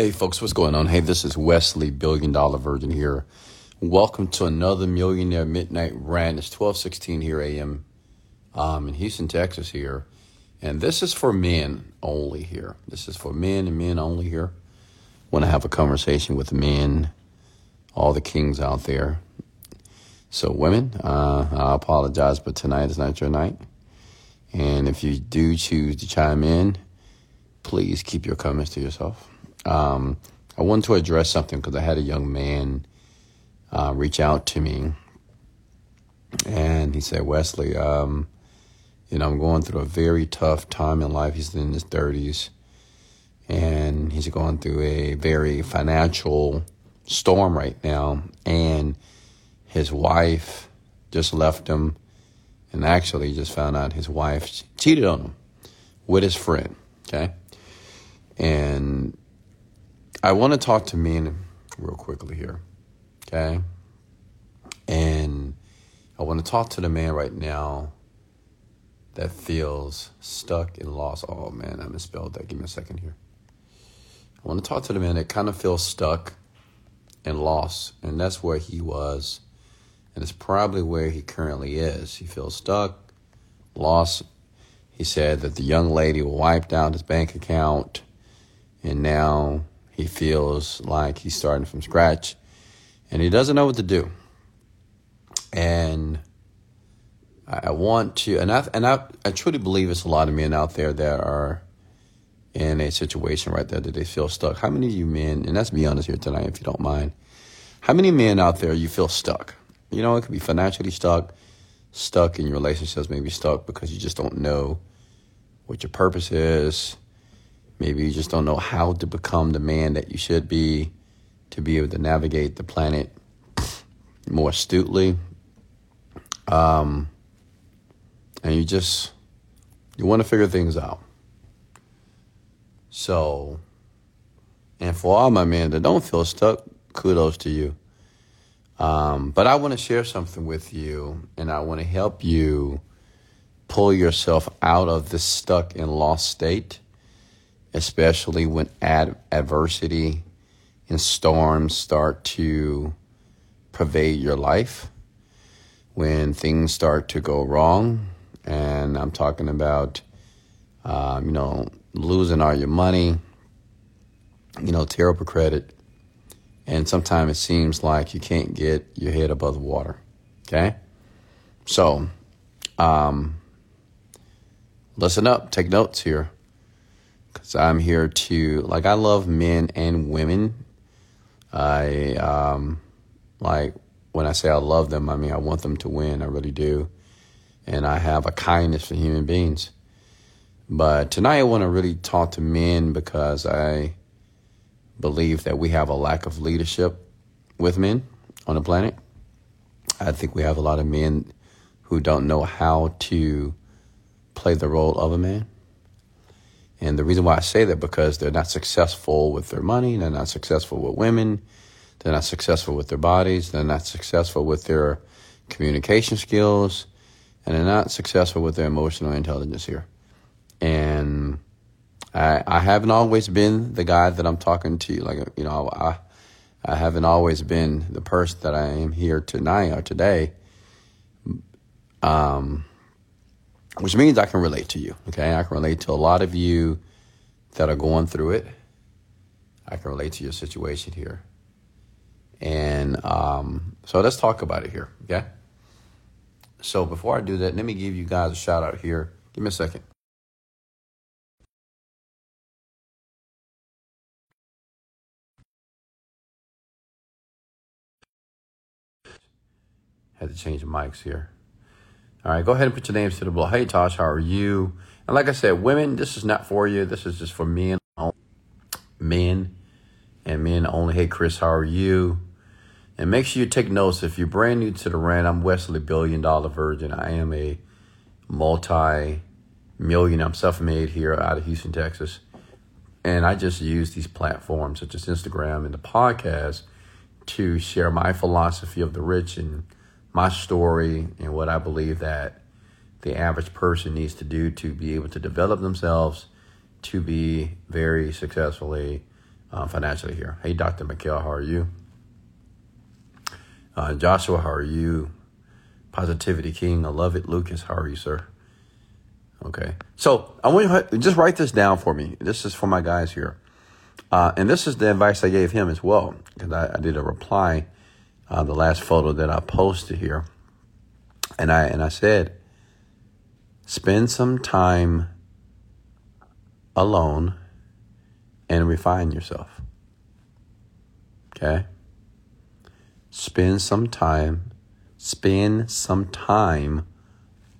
Hey folks, what's going on? Hey, this is Wesley, Billion Dollar Virgin here. Welcome to another Millionaire Midnight Rant. It's 1216 here AM um, in Houston, Texas here. And this is for men only here. This is for men and men only here. Want to have a conversation with men, all the kings out there. So women, uh, I apologize, but tonight is not your night. And if you do choose to chime in, please keep your comments to yourself. Um, I wanted to address something because I had a young man uh, reach out to me, and he said, "Wesley, um, you know, I'm going through a very tough time in life. He's in his 30s, and he's going through a very financial storm right now, and his wife just left him." and actually just found out his wife cheated on him with his friend. Okay. And I want to talk to men real quickly here, okay? And I want to talk to the man right now that feels stuck and lost. Oh man, I misspelled that. Give me a second here. I want to talk to the man that kind of feels stuck and lost, and that's where he was, and it's probably where he currently is. He feels stuck, lost. He said that the young lady wiped out his bank account, and now he feels like he's starting from scratch and he doesn't know what to do. And I want to, and I, and I, I truly believe it's a lot of men out there that are in a situation right there that they feel stuck. How many of you men, and let's be honest here tonight, if you don't mind, how many men out there you feel stuck? You know, it could be financially stuck, stuck in your relationships, maybe stuck because you just don't know what your purpose is Maybe you just don't know how to become the man that you should be to be able to navigate the planet more astutely. Um, and you just you want to figure things out. So, and for all my men that don't feel stuck, kudos to you. Um, but I want to share something with you, and I want to help you pull yourself out of this stuck and lost state especially when ad- adversity and storms start to pervade your life, when things start to go wrong. And I'm talking about, um, you know, losing all your money, you know, terrible credit. And sometimes it seems like you can't get your head above the water. Okay? So, um, listen up, take notes here because I'm here to like I love men and women. I um, like when I say I love them, I mean I want them to win. I really do, and I have a kindness for human beings. But tonight I want to really talk to men because I believe that we have a lack of leadership with men on the planet. I think we have a lot of men who don't know how to play the role of a man. And the reason why I say that because they're not successful with their money, they're not successful with women, they're not successful with their bodies, they're not successful with their communication skills, and they're not successful with their emotional intelligence here. And I, I haven't always been the guy that I'm talking to. Like you know, I I haven't always been the person that I am here tonight or today. Um, which means I can relate to you. Okay, I can relate to a lot of you that are going through it. I can relate to your situation here, and um, so let's talk about it here. Okay. So before I do that, let me give you guys a shout out here. Give me a second. Had to change the mics here. All right, go ahead and put your names to the below. Hey, Tosh, how are you? And like I said, women, this is not for you. This is just for men, men, and men only. Hey, Chris, how are you? And make sure you take notes. If you're brand new to the rant, I'm Wesley Billion Dollar Virgin. I am a multi-million. I'm self-made here out of Houston, Texas, and I just use these platforms such as Instagram and the podcast to share my philosophy of the rich and my story and what I believe that the average person needs to do to be able to develop themselves to be very successfully uh, financially here. Hey, Dr. McKell, how are you? Uh, Joshua, how are you? Positivity King, I love it. Lucas, how are you, sir? Okay. So I want you to just write this down for me. This is for my guys here. Uh, and this is the advice I gave him as well, because I, I, did a reply, uh, the last photo that I posted here. And I, and I said, spend some time alone and refine yourself. Okay? Spend some time, spend some time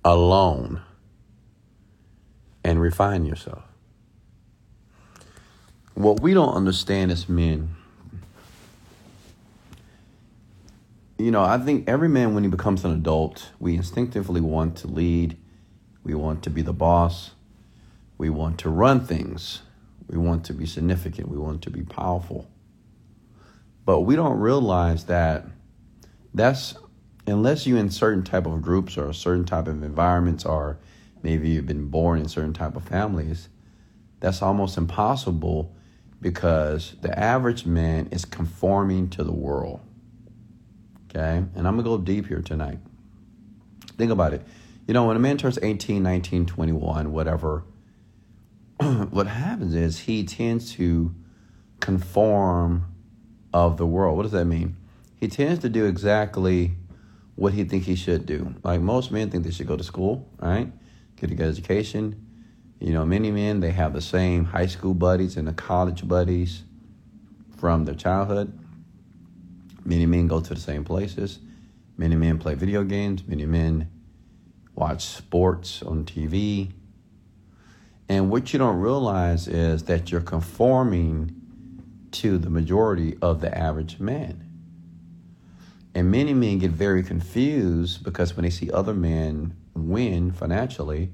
alone and refine yourself. What we don't understand as men, you know, I think every man, when he becomes an adult, we instinctively want to lead, we want to be the boss, we want to run things, we want to be significant, we want to be powerful. But we don't realize that that's unless you in certain type of groups or certain type of environments or maybe you've been born in certain type of families, that's almost impossible because the average man is conforming to the world. Okay? And I'm going to go deep here tonight. Think about it. You know, when a man turns 18, 19, 21, whatever, what happens is he tends to conform of the world. What does that mean? He tends to do exactly what he thinks he should do. Like most men think they should go to school, right? get a good education. You know, many men, they have the same high school buddies and the college buddies from their childhood. Many men go to the same places. Many men play video games. Many men watch sports on TV. And what you don't realize is that you're conforming to the majority of the average man. And many men get very confused because when they see other men win financially,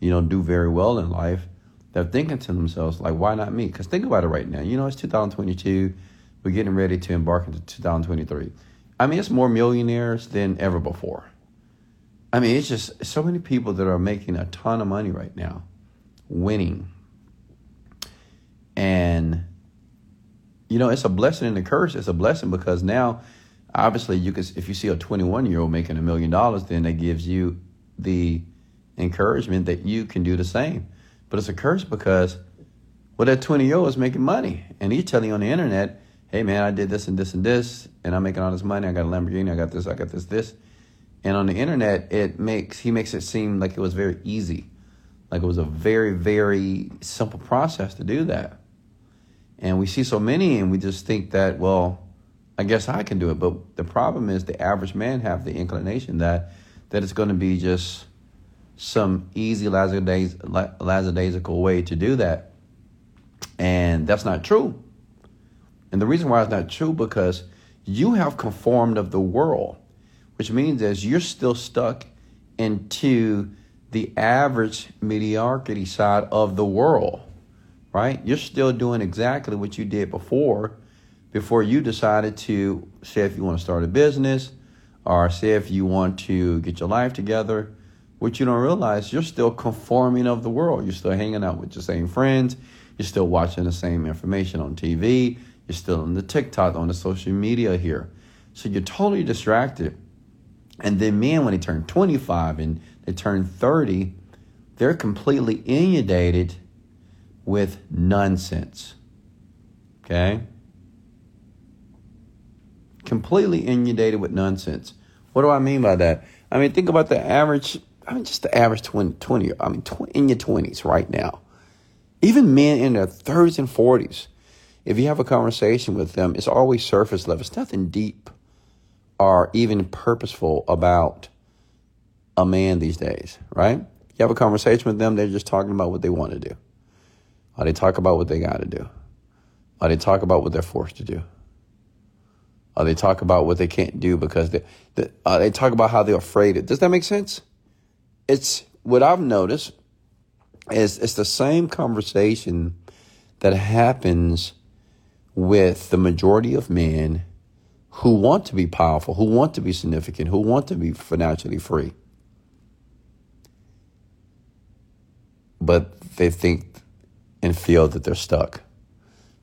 you know, do very well in life, they're thinking to themselves, like, why not me? Because think about it right now. You know, it's 2022. We're getting ready to embark into 2023. I mean, it's more millionaires than ever before. I mean, it's just so many people that are making a ton of money right now, winning. And, you know, it's a blessing and a curse. It's a blessing because now, obviously, you can, if you see a 21 year old making a million dollars, then that gives you the encouragement that you can do the same. But it's a curse because well, that 20 year old is making money and he's telling you on the internet, hey man, I did this and this and this and I'm making all this money. I got a Lamborghini, I got this, I got this, this. And on the internet, it makes he makes it seem like it was very easy. Like it was a very, very simple process to do that. And we see so many and we just think that, well, I guess I can do it. But the problem is the average man have the inclination that that it's going to be just some easy lackadaisical way to do that. And that's not true. And the reason why it's not true because you have conformed of the world, which means is you're still stuck into the average mediocrity side of the world, right? You're still doing exactly what you did before, before you decided to say if you want to start a business, or say if you want to get your life together, what you don't realize, you're still conforming of the world. You're still hanging out with your same friends. You're still watching the same information on TV. You're still on the TikTok, on the social media here. So you're totally distracted. And then men, when they turn 25 and they turn 30, they're completely inundated with nonsense. Okay? completely inundated with nonsense. What do I mean by that? I mean, think about the average, I mean, just the average 20, 20 I mean, 20, in your 20s right now. Even men in their 30s and 40s, if you have a conversation with them, it's always surface level. It's nothing deep or even purposeful about a man these days, right? You have a conversation with them, they're just talking about what they want to do. Or they talk about what they got to do. Or they talk about what they're forced to do. Or they talk about what they can't do because they, they, uh, they talk about how they're afraid. Of, it. does that make sense? It's what I've noticed is it's the same conversation that happens with the majority of men who want to be powerful, who want to be significant, who want to be financially free. But they think and feel that they're stuck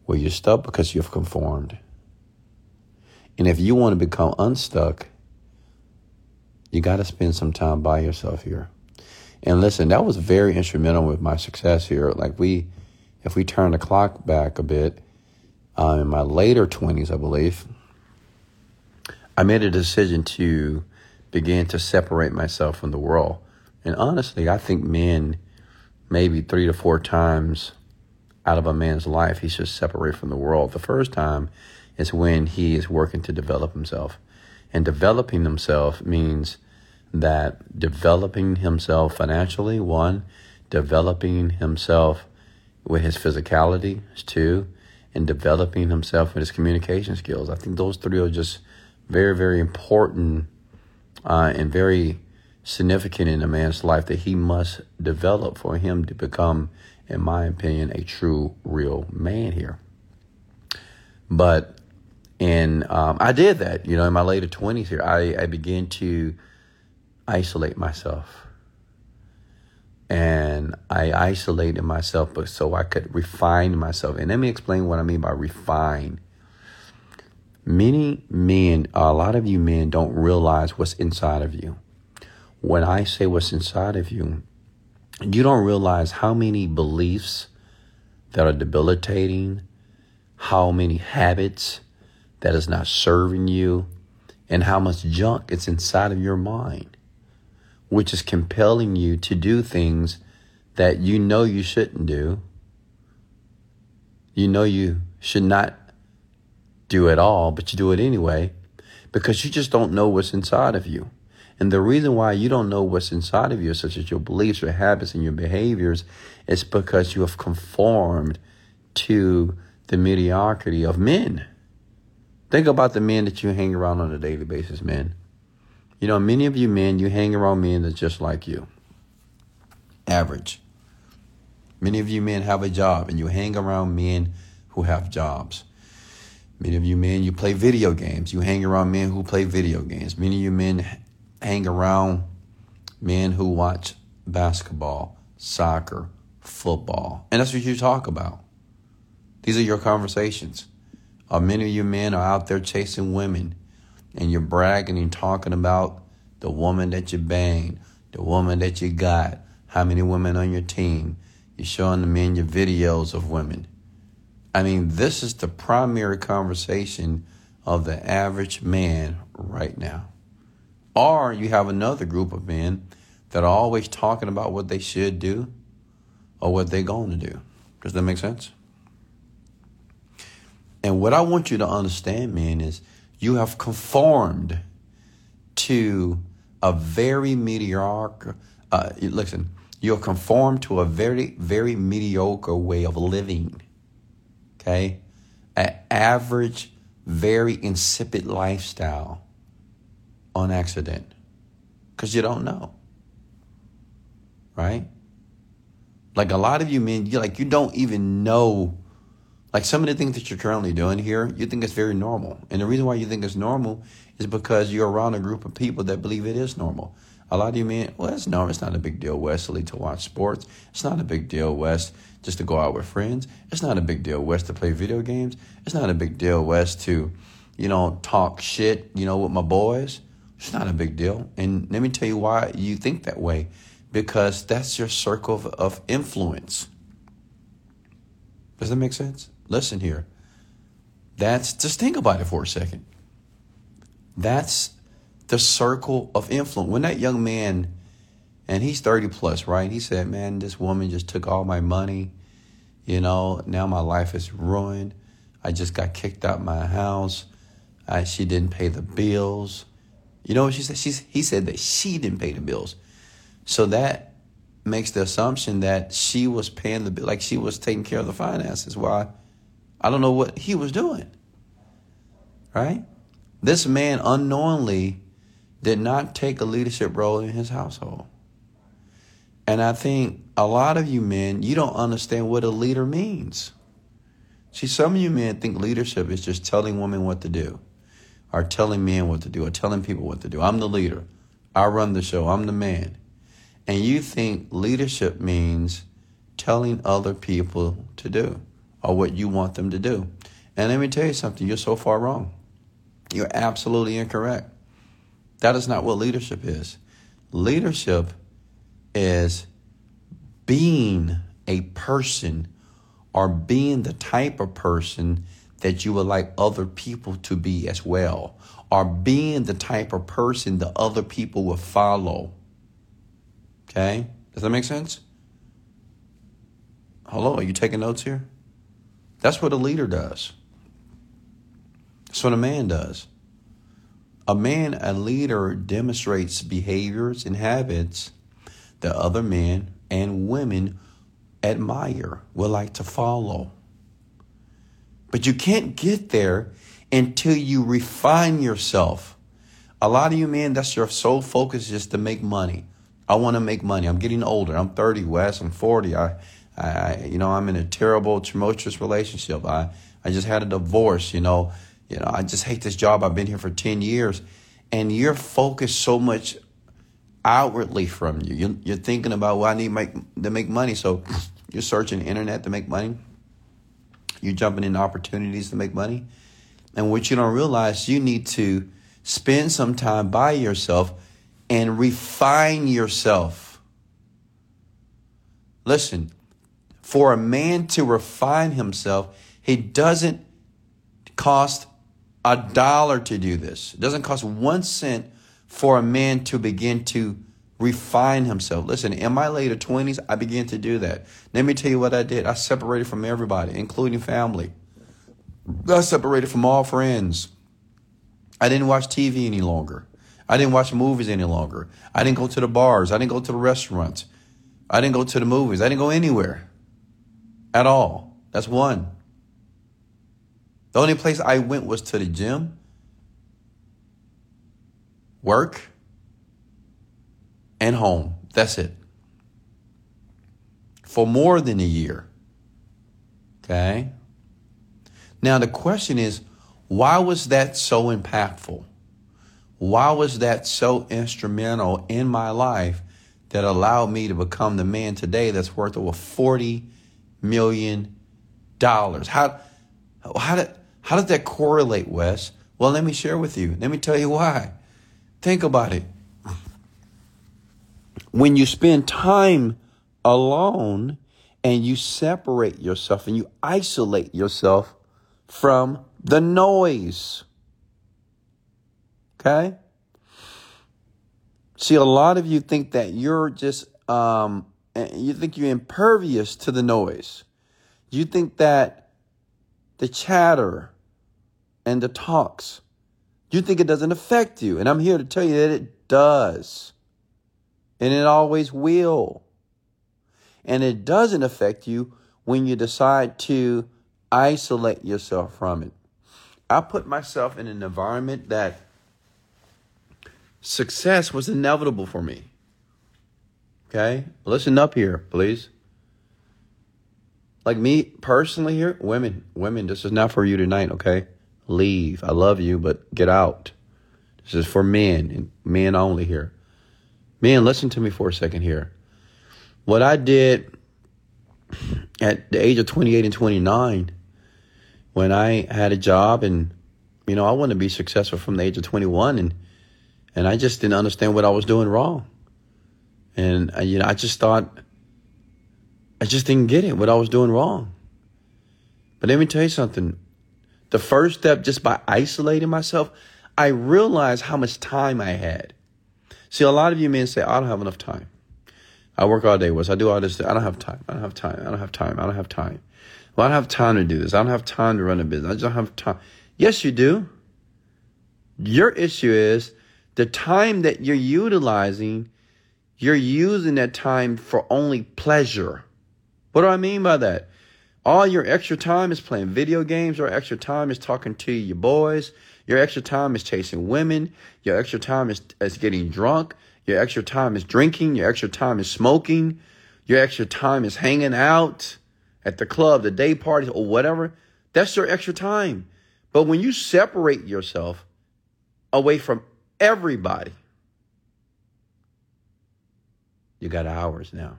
Well, you're stuck because you've conformed. And if you want to become unstuck, you got to spend some time by yourself here. And listen, that was very instrumental with my success here. Like we, if we turn the clock back a bit, uh, in my later 20s, I believe, I made a decision to begin to separate myself from the world. And honestly, I think men, maybe three to four times out of a man's life, he should separate from the world. The first time is when he is working to develop himself. And developing himself means that developing himself financially, one, developing himself with his physicality, two, and developing himself with his communication skills. I think those three are just very, very important uh, and very significant in a man's life that he must develop for him to become, in my opinion, a true, real man here. But and um, I did that, you know, in my later 20s here. I, I began to isolate myself. And I isolated myself but so I could refine myself. And let me explain what I mean by refine. Many men, a lot of you men don't realize what's inside of you. When I say what's inside of you, you don't realize how many beliefs that are debilitating, how many habits that is not serving you, and how much junk is inside of your mind, which is compelling you to do things that you know you shouldn't do. You know you should not do at all, but you do it anyway because you just don't know what's inside of you. And the reason why you don't know what's inside of you, such as your beliefs, your habits, and your behaviors, is because you have conformed to the mediocrity of men. Think about the men that you hang around on a daily basis, men. You know, many of you men, you hang around men that's just like you. Average. Many of you men have a job and you hang around men who have jobs. Many of you men, you play video games. You hang around men who play video games. Many of you men hang around men who watch basketball, soccer, football. And that's what you talk about. These are your conversations. Uh, many of you men are out there chasing women and you're bragging and talking about the woman that you banged, the woman that you got, how many women on your team. You're showing the men your videos of women. I mean, this is the primary conversation of the average man right now. Or you have another group of men that are always talking about what they should do or what they're going to do. Does that make sense? And what I want you to understand, man, is you have conformed to a very mediocre, uh, listen, you're conformed to a very, very mediocre way of living okay? An average, very insipid lifestyle on accident because you don't know, right? Like a lot of you men, you like you don't even know. Like some of the things that you're currently doing here, you think it's very normal, and the reason why you think it's normal is because you're around a group of people that believe it is normal. A lot of you mean, well, it's normal. It's not a big deal, Wesley, to watch sports. It's not a big deal, West, just to go out with friends. It's not a big deal, West, to play video games. It's not a big deal, West, to, you know, talk shit, you know, with my boys. It's not a big deal. And let me tell you why you think that way. Because that's your circle of, of influence. Does that make sense? Listen here. That's just think about it for a second. That's the circle of influence. When that young man and he's 30 plus, right? He said, Man, this woman just took all my money. You know, now my life is ruined. I just got kicked out of my house. I, she didn't pay the bills. You know what she said? She's, he said that she didn't pay the bills. So that makes the assumption that she was paying the bill, like she was taking care of the finances. Why? I don't know what he was doing. Right? This man unknowingly did not take a leadership role in his household. And I think a lot of you men, you don't understand what a leader means. See, some of you men think leadership is just telling women what to do, or telling men what to do, or telling people what to do. I'm the leader. I run the show. I'm the man. And you think leadership means telling other people to do. Or what you want them to do. And let me tell you something, you're so far wrong. You're absolutely incorrect. That is not what leadership is. Leadership is being a person or being the type of person that you would like other people to be as well, or being the type of person that other people will follow. Okay? Does that make sense? Hello, are you taking notes here? That's what a leader does. That's what a man does. A man, a leader, demonstrates behaviors and habits that other men and women admire, would like to follow. But you can't get there until you refine yourself. A lot of you men, that's your sole focus is to make money. I want to make money. I'm getting older. I'm 30, Wes. I'm 40. I, I, you know, I'm in a terrible, tumultuous relationship. I, I just had a divorce. You know, you know, I just hate this job. I've been here for 10 years, and you're focused so much outwardly from you. You're, you're thinking about, well, I need make, to make money. So you're searching the internet to make money. You're jumping into opportunities to make money. And what you don't realize, you need to spend some time by yourself and refine yourself. Listen, for a man to refine himself, he doesn't cost a dollar to do this. It doesn't cost one cent for a man to begin to refine himself. Listen, in my later 20s, I began to do that. Let me tell you what I did. I separated from everybody, including family. I separated from all friends. I didn't watch TV any longer. I didn't watch movies any longer. I didn't go to the bars. I didn't go to the restaurants. I didn't go to the movies. I didn't go anywhere at all. That's one. The only place I went was to the gym, work, and home. That's it. For more than a year. Okay? Now, the question is why was that so impactful? Why was that so instrumental in my life that allowed me to become the man today that's worth over $40 million? dollars. How, how, did, how did that correlate, Wes? Well, let me share with you. Let me tell you why. Think about it when you spend time alone and you separate yourself and you isolate yourself from the noise. Okay? See, a lot of you think that you're just, um, you think you're impervious to the noise. You think that the chatter and the talks, you think it doesn't affect you. And I'm here to tell you that it does and it always will. And it doesn't affect you when you decide to isolate yourself from it. I put myself in an environment that success was inevitable for me. Okay? Listen up here, please. Like me personally here, women, women, this is not for you tonight, okay? Leave. I love you, but get out. This is for men and men only here. Man, listen to me for a second here. What I did at the age of 28 and 29, when I had a job and, you know, I wanted to be successful from the age of 21 and, and I just didn't understand what I was doing wrong. And, uh, you know, I just thought, I just didn't get it, what I was doing wrong. But let me tell you something. The first step, just by isolating myself, I realized how much time I had. See, a lot of you men say, I don't have enough time. I work all day. Was I do all this? I don't have time. I don't have time. I don't have time. I don't have time. Well, I don't have time to do this. I don't have time to run a business. I just don't have time. Yes, you do. Your issue is the time that you're utilizing, you're using that time for only pleasure. What do I mean by that? All your extra time is playing video games, your extra time is talking to your boys, your extra time is chasing women. Your extra time is, is getting drunk. Your extra time is drinking. Your extra time is smoking. Your extra time is hanging out at the club, the day parties, or whatever. That's your extra time. But when you separate yourself away from everybody, you got hours now.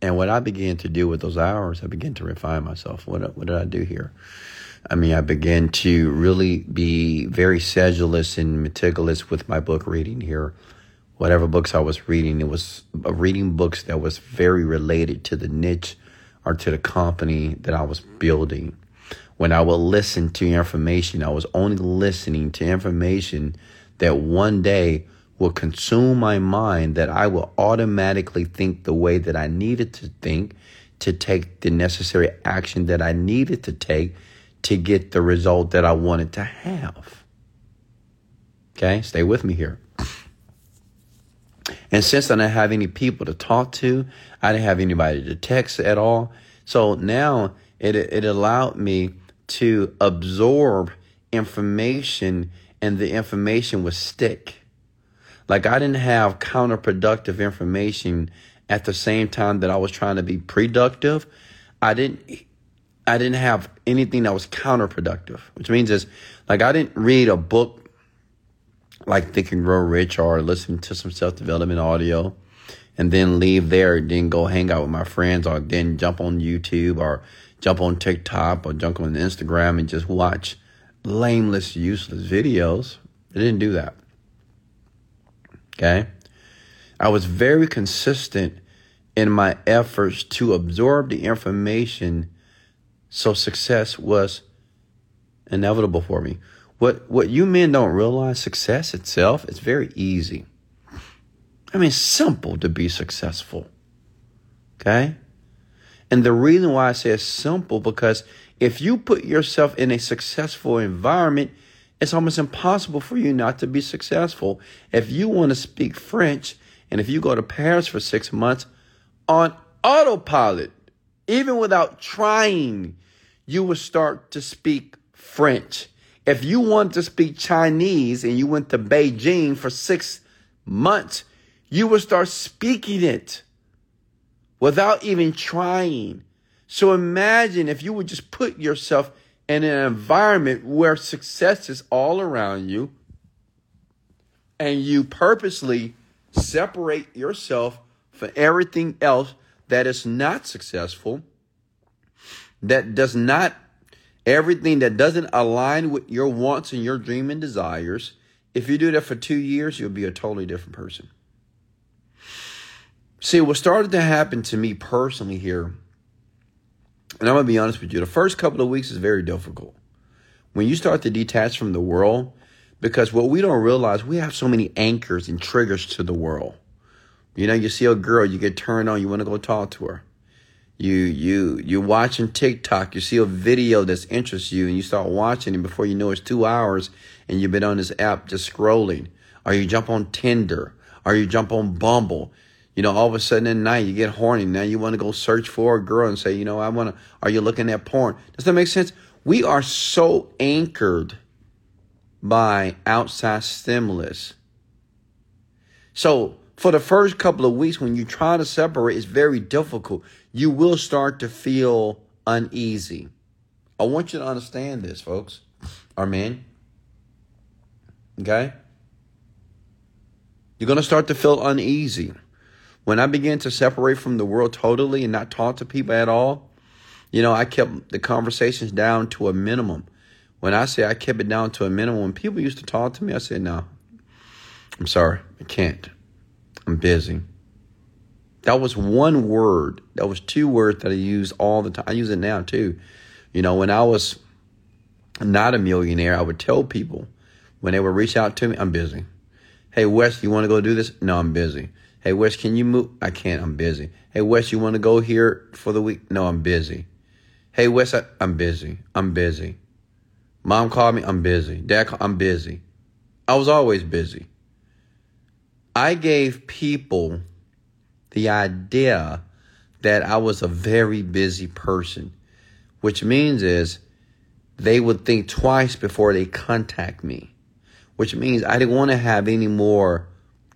And what I began to do with those hours, I began to refine myself. What, what did I do here? I mean, I began to really be very sedulous and meticulous with my book reading here. Whatever books I was reading, it was uh, reading books that was very related to the niche or to the company that I was building. When I would listen to information, I was only listening to information that one day will consume my mind that I will automatically think the way that I needed to think to take the necessary action that I needed to take to get the result that I wanted to have. Okay, stay with me here. And since I didn't have any people to talk to, I didn't have anybody to text at all. So now it, it allowed me to absorb information and the information would stick. Like I didn't have counterproductive information at the same time that I was trying to be productive. I didn't I didn't have anything that was counterproductive, which means is like I didn't read a book like Think and Grow Rich or listen to some self development audio and then leave there and then go hang out with my friends or then jump on YouTube or jump on TikTok or jump on Instagram and just watch lameless, useless videos. I didn't do that. Okay. I was very consistent in my efforts to absorb the information so success was inevitable for me. What what you men don't realize, success itself is very easy. I mean, simple to be successful. Okay? And the reason why I say it's simple because if you put yourself in a successful environment, it's almost impossible for you not to be successful. If you want to speak French and if you go to Paris for six months on autopilot, even without trying, you will start to speak French. If you want to speak Chinese and you went to Beijing for six months, you will start speaking it without even trying. So imagine if you would just put yourself in an environment where success is all around you and you purposely separate yourself from everything else that is not successful, that does not, everything that doesn't align with your wants and your dream and desires, if you do that for two years, you'll be a totally different person. See, what started to happen to me personally here and I'm going to be honest with you, the first couple of weeks is very difficult. When you start to detach from the world, because what we don't realize, we have so many anchors and triggers to the world. You know, you see a girl, you get turned on, you want to go talk to her. You you you're watching TikTok, you see a video that's interests you, and you start watching it before you know it's two hours, and you've been on this app just scrolling. Or you jump on Tinder, or you jump on Bumble, you know, all of a sudden at night you get horny. Now you want to go search for a girl and say, you know, I want to, are you looking at porn? Does that make sense? We are so anchored by outside stimulus. So for the first couple of weeks, when you try to separate, it's very difficult. You will start to feel uneasy. I want you to understand this, folks. Our men. Okay? You're going to start to feel uneasy. When I began to separate from the world totally and not talk to people at all, you know, I kept the conversations down to a minimum. When I say I kept it down to a minimum, when people used to talk to me, I said, no, I'm sorry, I can't. I'm busy. That was one word. That was two words that I used all the time. I use it now too. You know, when I was not a millionaire, I would tell people when they would reach out to me, I'm busy. Hey, Wes, you want to go do this? No, I'm busy. Hey, Wes, can you move? I can't. I'm busy. Hey, Wes, you want to go here for the week? No, I'm busy. Hey, Wes, I, am busy. I'm busy. Mom called me. I'm busy. Dad, called, I'm busy. I was always busy. I gave people the idea that I was a very busy person, which means is they would think twice before they contact me, which means I didn't want to have any more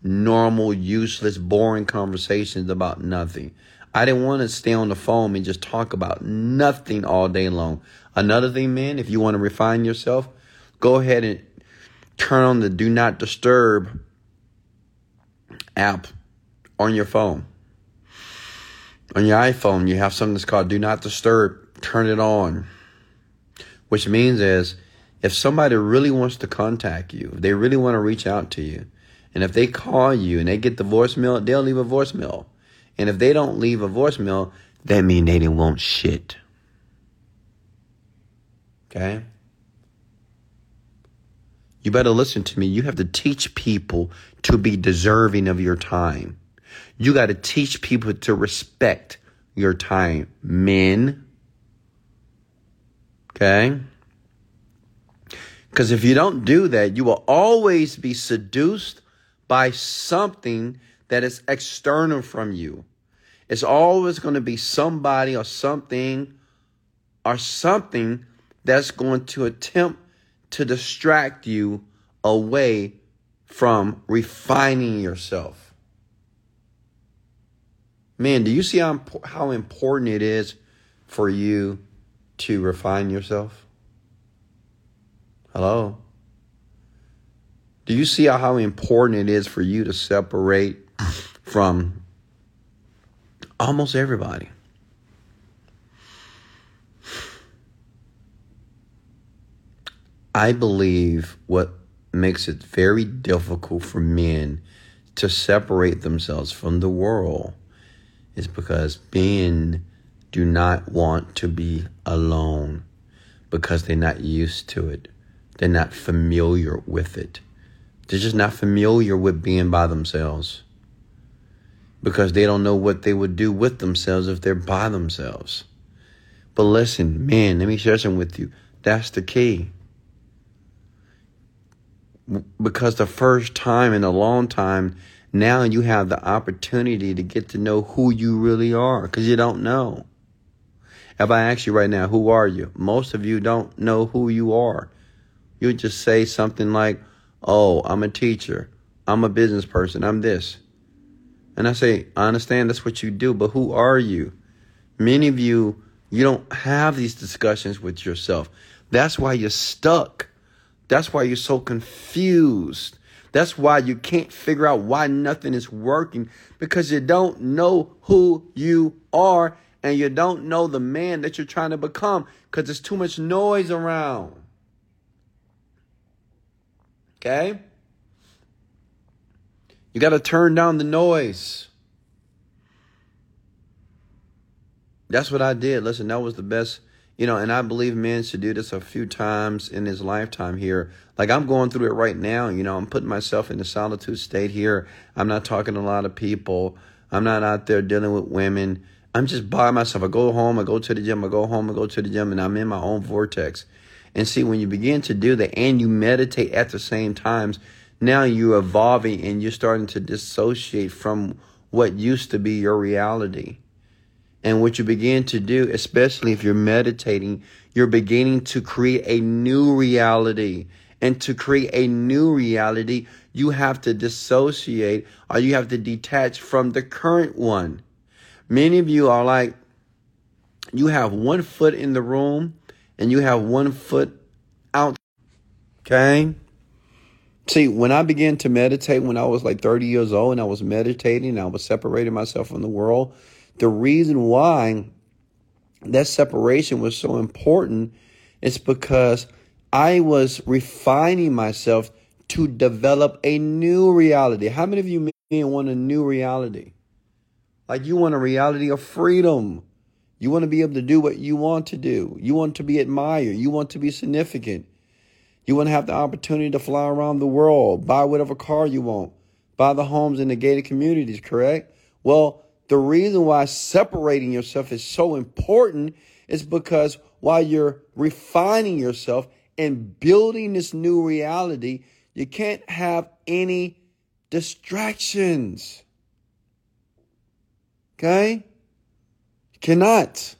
normal, useless, boring conversations about nothing. I didn't want to stay on the phone and just talk about nothing all day long. Another thing, man, if you want to refine yourself, go ahead and turn on the do not disturb app on your phone. On your iPhone, you have something that's called Do Not Disturb. Turn it on. Which means is if somebody really wants to contact you, they really want to reach out to you, and if they call you and they get the voicemail, they'll leave a voicemail. And if they don't leave a voicemail, that means they didn't want shit. Okay? You better listen to me. You have to teach people to be deserving of your time. You got to teach people to respect your time. Men. Okay? Because if you don't do that, you will always be seduced by something that is external from you. It's always going to be somebody or something or something that's going to attempt to distract you away from refining yourself. Man, do you see how, how important it is for you to refine yourself? Hello? Do you see how important it is for you to separate from almost everybody? I believe what makes it very difficult for men to separate themselves from the world is because men do not want to be alone because they're not used to it. They're not familiar with it. They're just not familiar with being by themselves because they don't know what they would do with themselves if they're by themselves. But listen, man, let me share something with you. That's the key. Because the first time in a long time, now you have the opportunity to get to know who you really are because you don't know. If I ask you right now, who are you? Most of you don't know who you are. You just say something like, Oh, I'm a teacher. I'm a business person. I'm this. And I say, I understand that's what you do, but who are you? Many of you, you don't have these discussions with yourself. That's why you're stuck. That's why you're so confused. That's why you can't figure out why nothing is working because you don't know who you are and you don't know the man that you're trying to become because there's too much noise around. Okay? You got to turn down the noise. That's what I did. Listen, that was the best, you know, and I believe men should do this a few times in his lifetime here. Like I'm going through it right now, you know, I'm putting myself in a solitude state here. I'm not talking to a lot of people. I'm not out there dealing with women. I'm just by myself. I go home, I go to the gym, I go home, I go to the gym, and I'm in my own vortex. And see, when you begin to do that and you meditate at the same times, now you're evolving and you're starting to dissociate from what used to be your reality. And what you begin to do, especially if you're meditating, you're beginning to create a new reality. And to create a new reality, you have to dissociate or you have to detach from the current one. Many of you are like, you have one foot in the room and you have one foot out. Okay? See, when I began to meditate when I was like 30 years old and I was meditating, I was separating myself from the world. The reason why that separation was so important is because I was refining myself to develop a new reality. How many of you men want a new reality? Like you want a reality of freedom. You want to be able to do what you want to do. You want to be admired. You want to be significant. You want to have the opportunity to fly around the world, buy whatever car you want, buy the homes in the gated communities, correct? Well, the reason why separating yourself is so important is because while you're refining yourself and building this new reality, you can't have any distractions. Okay? Cannot.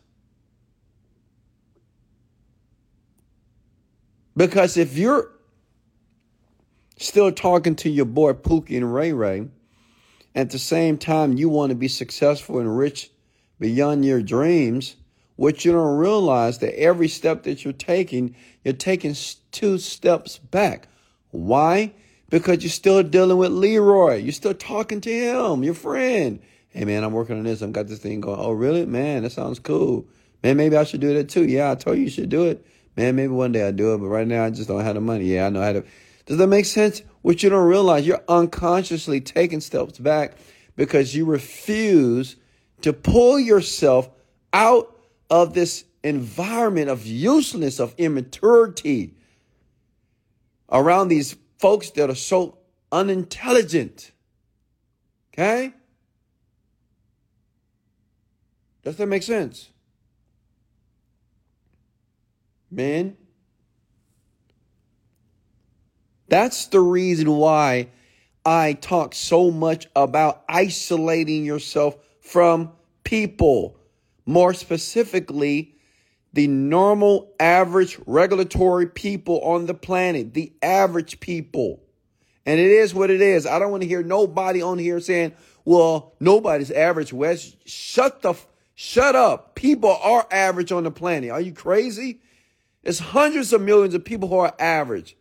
Because if you're still talking to your boy Pookie and Ray Ray, at the same time you want to be successful and rich beyond your dreams, what you don't realize that every step that you're taking, you're taking two steps back. Why? Because you're still dealing with Leroy. You're still talking to him, your friend. Hey man, I'm working on this. I've got this thing going. Oh really? Man, that sounds cool. Man, maybe I should do that too. Yeah, I told you you should do it. Man, maybe one day I'll do it, but right now I just don't have the money. Yeah, I know how to. Does that make sense? What you don't realize, you're unconsciously taking steps back because you refuse to pull yourself out of this environment of uselessness, of immaturity around these folks that are so unintelligent. Okay? Does that make sense? Man. That's the reason why I talk so much about isolating yourself from people. More specifically, the normal, average, regulatory people on the planet, the average people. And it is what it is. I don't want to hear nobody on here saying, well, nobody's average, Wes. Shut the, shut up. People are average on the planet. Are you crazy? It's hundreds of millions of people who are average.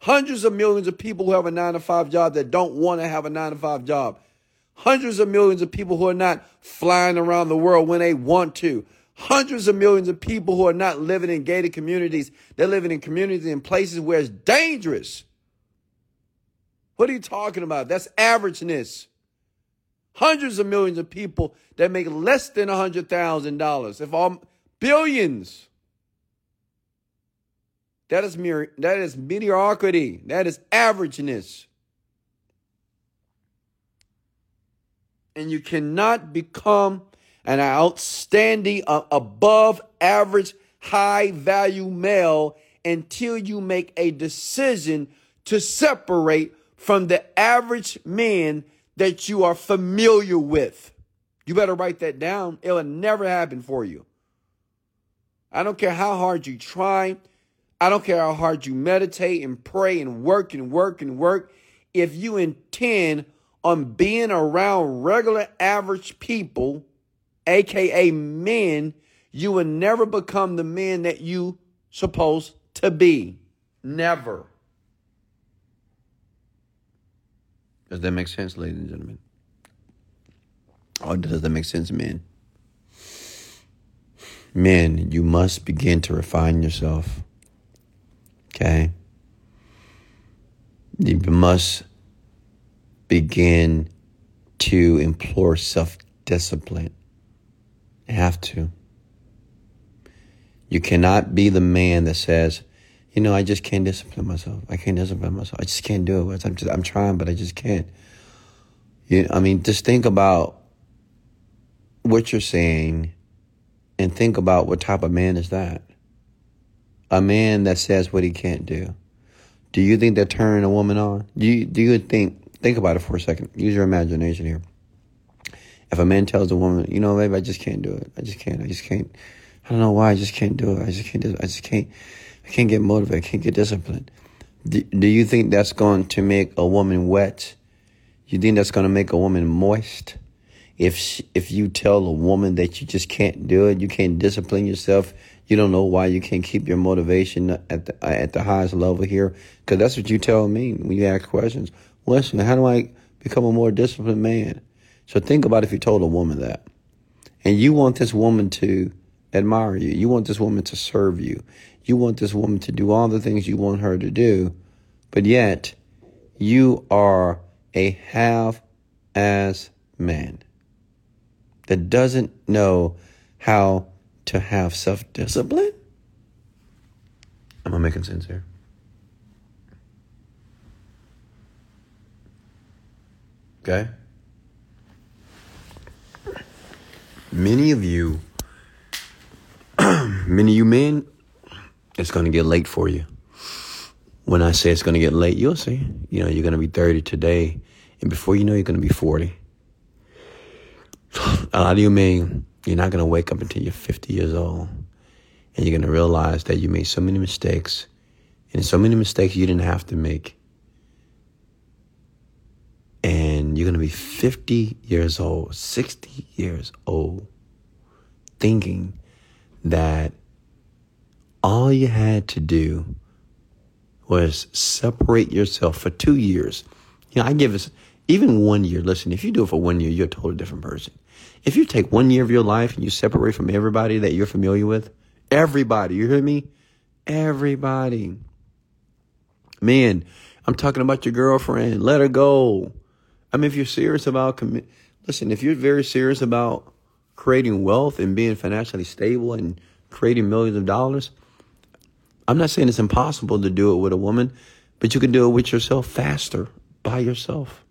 Hundreds of millions of people who have a nine to five job that don't want to have a nine to five job. Hundreds of millions of people who are not flying around the world when they want to. Hundreds of millions of people who are not living in gated communities. They're living in communities in places where it's dangerous. What are you talking about? That's averageness. Hundreds of millions of people that make less than $100,000. If all billions. That is mere, that is mediocrity. That is averageness. And you cannot become an outstanding, uh, above average, high value male until you make a decision to separate from the average man that you are familiar with. You better write that down. It'll never happen for you. I don't care how hard you try. I don't care how hard you meditate and pray and work and work and work. If you intend on being around regular average people, aka men, you will never become the man that you supposed to be. Never. Does that make sense, ladies and gentlemen? Or does that make sense, men? Men, you must begin to refine yourself. Okay? You must begin to implore self discipline. You have to. You cannot be the man that says, you know, I just can't discipline myself. I can't discipline myself. I just can't do it. I'm, just, I'm trying, but I just can't. You, I mean, just think about what you're saying and think about what type of man is that a man that says what he can't do, do you think they're turning a woman on? Do you, do you think, think about it for a second. Use your imagination here. If a man tells a woman, you know, baby, I just can't do it. I just can't. I just can't. I don't know why. I just can't do it. I just can't do it. I just can't. I can't get motivated. I can't get disciplined. Do, do you think that's going to make a woman wet? You think that's going to make a woman moist? If she, if you tell a woman that you just can't do it, you can't discipline yourself, you don't know why you can't keep your motivation at the at the highest level here, because that's what you tell me when you ask questions. Listen, how do I become a more disciplined man? So think about if you told a woman that, and you want this woman to admire you, you want this woman to serve you, you want this woman to do all the things you want her to do, but yet you are a half-ass man that doesn't know how to have self discipline? Am I making sense here? Okay? Many of you, many of you men, it's going to get late for you. When I say it's going to get late, you'll see. You know, you're going to be 30 today, and before you know, you're going to be 40. A lot of you men, you're not going to wake up until you're 50 years old and you're going to realize that you made so many mistakes and so many mistakes you didn't have to make. And you're going to be 50 years old, 60 years old, thinking that all you had to do was separate yourself for two years. You know, I give us even one year. Listen, if you do it for one year, you're a totally different person. If you take one year of your life and you separate from everybody that you're familiar with, everybody, you hear me? Everybody. Man, I'm talking about your girlfriend. Let her go. I mean, if you're serious about commit, listen, if you're very serious about creating wealth and being financially stable and creating millions of dollars, I'm not saying it's impossible to do it with a woman, but you can do it with yourself faster by yourself.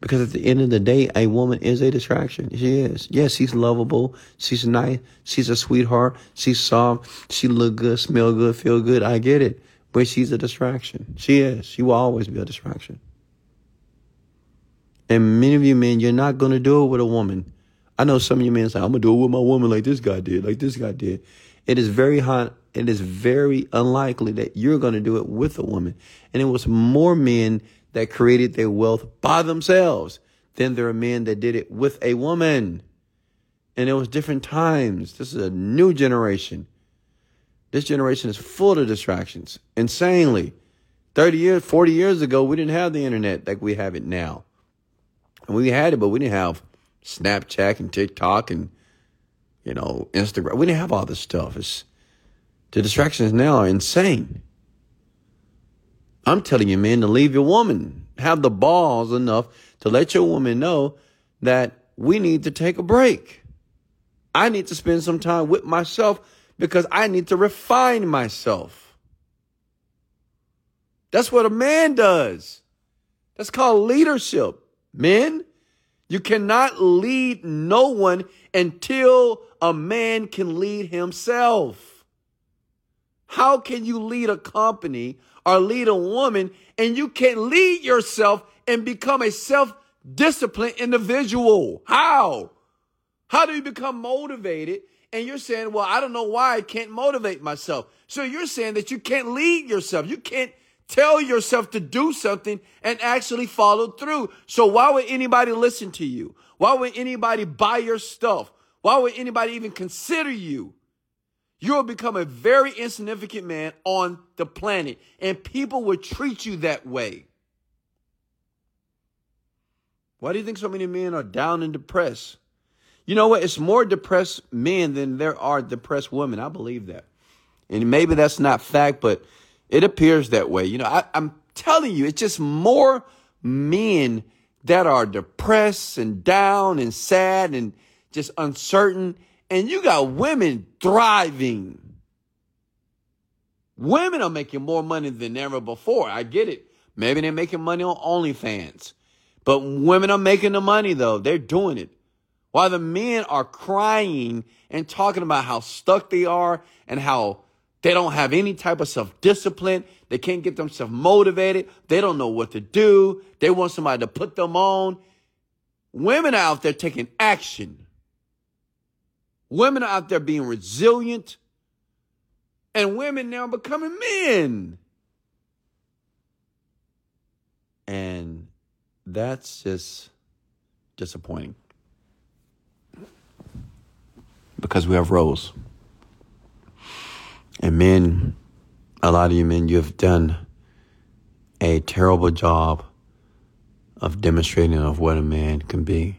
Because at the end of the day, a woman is a distraction. She is. Yes, she's lovable. She's nice. She's a sweetheart. She's soft. She look good, smell good, feel good. I get it. But she's a distraction. She is. She will always be a distraction. And many of you men, you're not going to do it with a woman. I know some of you men say, I'm going to do it with my woman like this guy did, like this guy did. It is very hard. It is very unlikely that you're going to do it with a woman. And it was more men that created their wealth by themselves than there are men that did it with a woman. And it was different times. This is a new generation. This generation is full of distractions, insanely. 30 years, 40 years ago, we didn't have the internet like we have it now. And we had it, but we didn't have Snapchat and TikTok and, you know, Instagram. We didn't have all this stuff. It's, the distractions now are insane. I'm telling you, man, to leave your woman. Have the balls enough to let your woman know that we need to take a break. I need to spend some time with myself because I need to refine myself. That's what a man does. That's called leadership. Men, you cannot lead no one until a man can lead himself. How can you lead a company or lead a woman and you can't lead yourself and become a self disciplined individual? How? How do you become motivated? And you're saying, well, I don't know why I can't motivate myself. So you're saying that you can't lead yourself. You can't tell yourself to do something and actually follow through. So why would anybody listen to you? Why would anybody buy your stuff? Why would anybody even consider you? You will become a very insignificant man on the planet, and people will treat you that way. Why do you think so many men are down and depressed? You know what? It's more depressed men than there are depressed women. I believe that. And maybe that's not fact, but it appears that way. You know, I, I'm telling you, it's just more men that are depressed and down and sad and just uncertain and you got women thriving. Women are making more money than ever before. I get it. Maybe they're making money on OnlyFans. But women are making the money though. They're doing it. While the men are crying and talking about how stuck they are and how they don't have any type of self discipline. They can't get themselves motivated. They don't know what to do. They want somebody to put them on. Women are out there taking action. Women are out there being resilient, and women now becoming men. And that's just disappointing. Because we have roles. And men, a lot of you men, you have done a terrible job of demonstrating of what a man can be.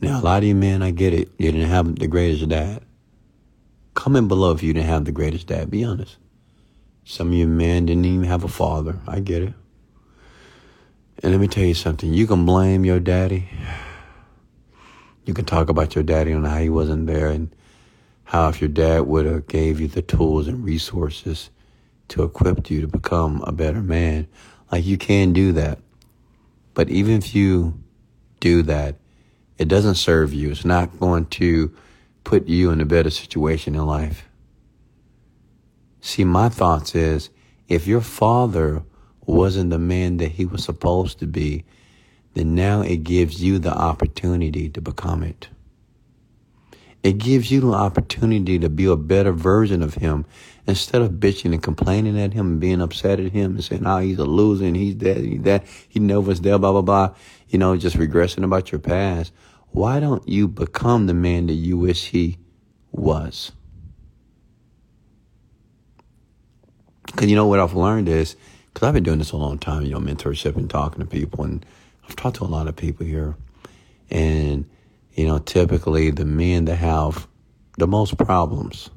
Now, a lot of you men, I get it. You didn't have the greatest dad. Comment below if you didn't have the greatest dad. Be honest. Some of you men didn't even have a father. I get it. And let me tell you something. You can blame your daddy. You can talk about your daddy and how he wasn't there and how if your dad would have gave you the tools and resources to equip you to become a better man, like you can do that. But even if you do that, it doesn't serve you. It's not going to put you in a better situation in life. See, my thoughts is if your father wasn't the man that he was supposed to be, then now it gives you the opportunity to become it. It gives you the opportunity to be a better version of him instead of bitching and complaining at him and being upset at him and saying, oh, he's a loser and he's that, he's that, he never was there, blah, blah, blah. You know, just regressing about your past why don't you become the man that you wish he was? Because you know what I've learned is, because I've been doing this a long time, you know, mentorship and talking to people, and I've talked to a lot of people here, and you know, typically the men that have the most problems,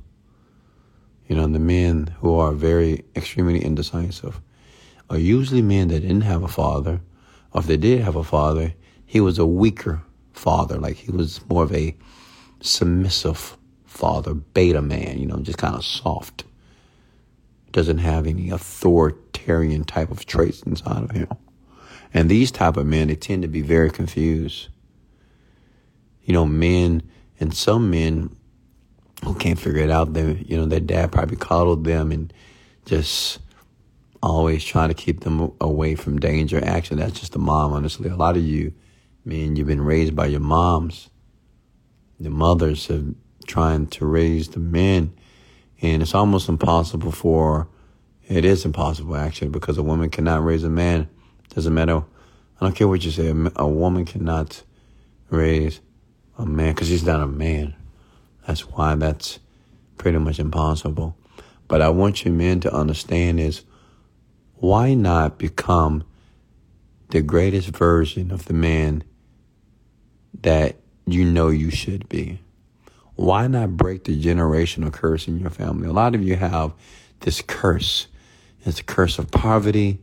you know, the men who are very extremely indecisive are usually men that didn't have a father, or if they did have a father, he was a weaker father. Like he was more of a submissive father, beta man, you know, just kind of soft. Doesn't have any authoritarian type of traits inside of him. And these type of men, they tend to be very confused. You know, men and some men who can't figure it out, they, you know, their dad probably coddled them and just always trying to keep them away from danger. Actually, that's just the mom, honestly. A lot of you, men, you've been raised by your moms. The mothers have trying to raise the men. And it's almost impossible for, it is impossible actually, because a woman cannot raise a man. Doesn't matter. I don't care what you say. A, a woman cannot raise a man because he's not a man. That's why that's pretty much impossible. But I want you men to understand is why not become the greatest version of the man that you know you should be? Why not break the generational curse in your family? A lot of you have this curse. It's a curse of poverty.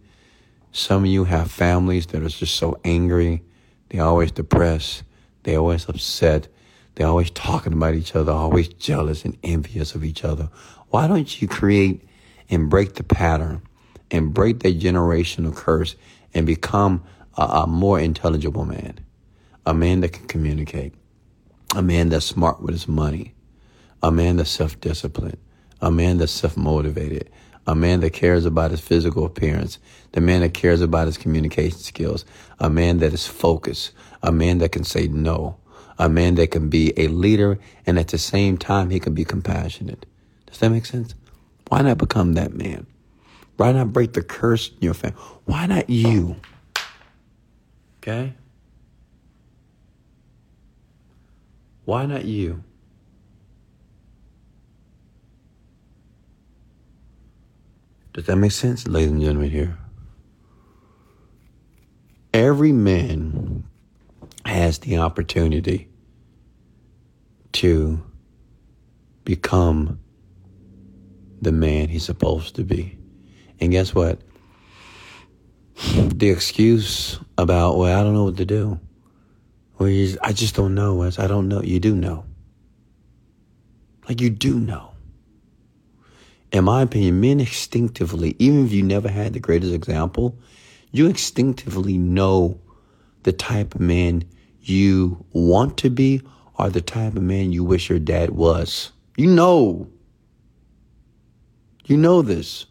Some of you have families that are just so angry. They're always depressed. They're always upset. They're always talking about each other, always jealous and envious of each other. Why don't you create and break the pattern and break that generational curse and become a, a more intelligible man? A man that can communicate a man that's smart with his money, a man that's self disciplined, a man that's self motivated, a man that cares about his physical appearance, the man that cares about his communication skills, a man that is focused, a man that can say no, a man that can be a leader and at the same time he can be compassionate. Does that make sense? Why not become that man? Why not break the curse in your family? Why not you? Okay? Why not you? Does that make sense, ladies and gentlemen, here? Every man has the opportunity to become the man he's supposed to be. And guess what? The excuse about, well, I don't know what to do. You, I just don't know, Wes. I don't know. You do know. Like you do know. In my opinion, men instinctively, even if you never had the greatest example, you instinctively know the type of man you want to be or the type of man you wish your dad was. You know. You know this.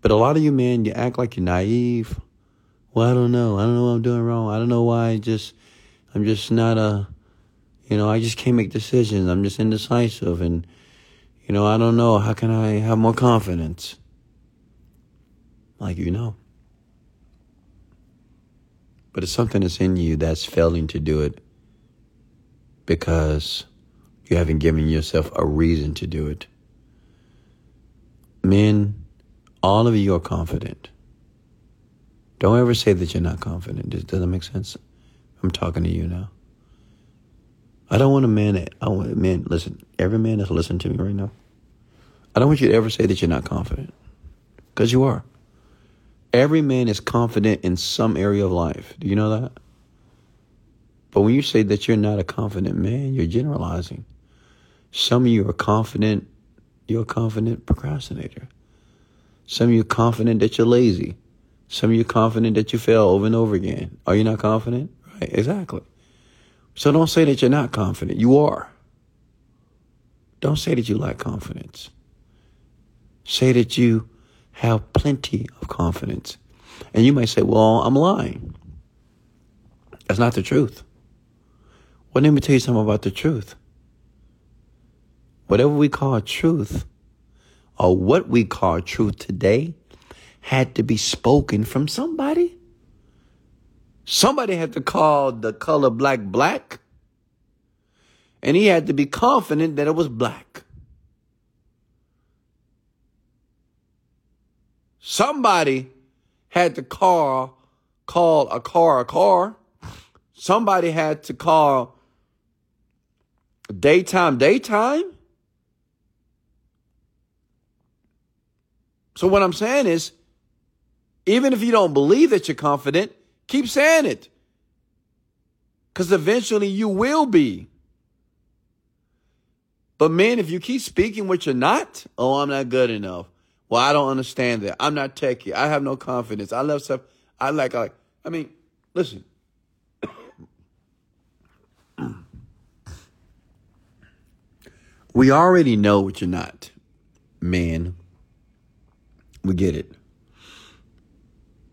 But a lot of you men, you act like you're naive well, I don't know. I don't know what I'm doing wrong. I don't know why. I just, I'm just not a, you know, I just can't make decisions. I'm just indecisive, and you know, I don't know. How can I have more confidence? Like you know. But it's something that's in you that's failing to do it because you haven't given yourself a reason to do it. Men, all of you are confident. Don't ever say that you're not confident. Does, that make sense? I'm talking to you now. I don't want a man that, I want a man, listen, every man that's listening to me right now, I don't want you to ever say that you're not confident. Because you are. Every man is confident in some area of life. Do you know that? But when you say that you're not a confident man, you're generalizing. Some of you are confident, you're a confident procrastinator. Some of you are confident that you're lazy. Some of you confident that you fail over and over again. Are you not confident? Right, exactly. So don't say that you're not confident. You are. Don't say that you lack confidence. Say that you have plenty of confidence. And you might say, well, I'm lying. That's not the truth. Well, let me tell you something about the truth. Whatever we call truth, or what we call truth today, had to be spoken from somebody. Somebody had to call the color black black. And he had to be confident that it was black. Somebody had to call call a car a car. somebody had to call daytime daytime. So what I'm saying is, even if you don't believe that you're confident, keep saying it. Because eventually you will be. But man, if you keep speaking what you're not, oh, I'm not good enough. Well, I don't understand that. I'm not techie. I have no confidence. I love stuff. I like, I like, I mean, listen. we already know what you're not, man. We get it.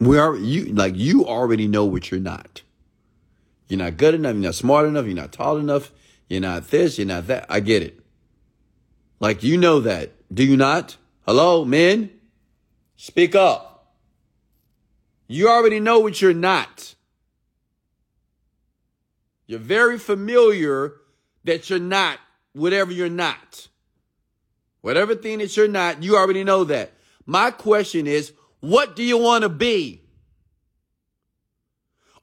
We are you like you already know what you're not. You're not good enough, you're not smart enough, you're not tall enough, you're not this, you're not that. I get it. Like you know that. Do you not? Hello, men? Speak up. You already know what you're not. You're very familiar that you're not whatever you're not. Whatever thing that you're not, you already know that. My question is, what do you want to be?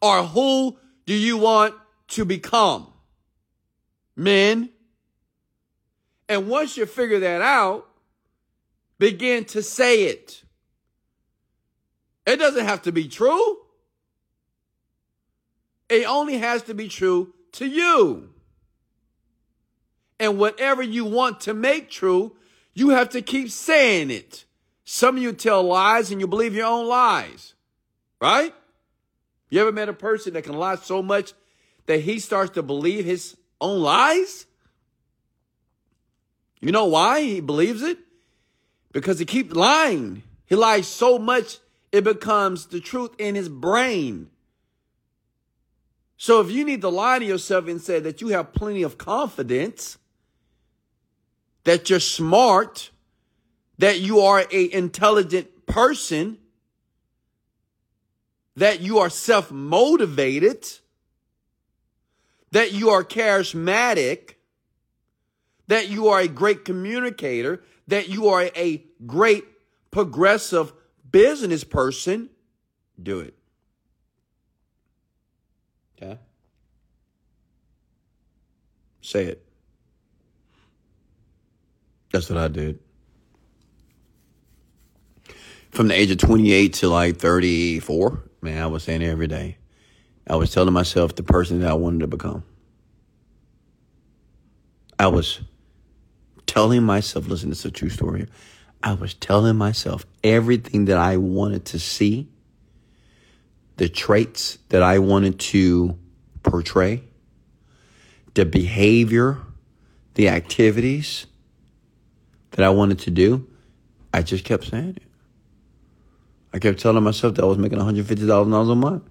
Or who do you want to become? Men. And once you figure that out, begin to say it. It doesn't have to be true. It only has to be true to you. And whatever you want to make true, you have to keep saying it. Some of you tell lies and you believe your own lies, right? You ever met a person that can lie so much that he starts to believe his own lies? You know why he believes it? Because he keeps lying. He lies so much it becomes the truth in his brain. So if you need to lie to yourself and say that you have plenty of confidence, that you're smart, that you are a intelligent person, that you are self-motivated, that you are charismatic, that you are a great communicator, that you are a great progressive business person, do it. Okay? Say it. That's what I did. From the age of 28 to like 34, man, I was saying every day. I was telling myself the person that I wanted to become. I was telling myself, listen, is a true story. I was telling myself everything that I wanted to see, the traits that I wanted to portray, the behavior, the activities that I wanted to do. I just kept saying it. I kept telling myself that I was making $150,000 a month.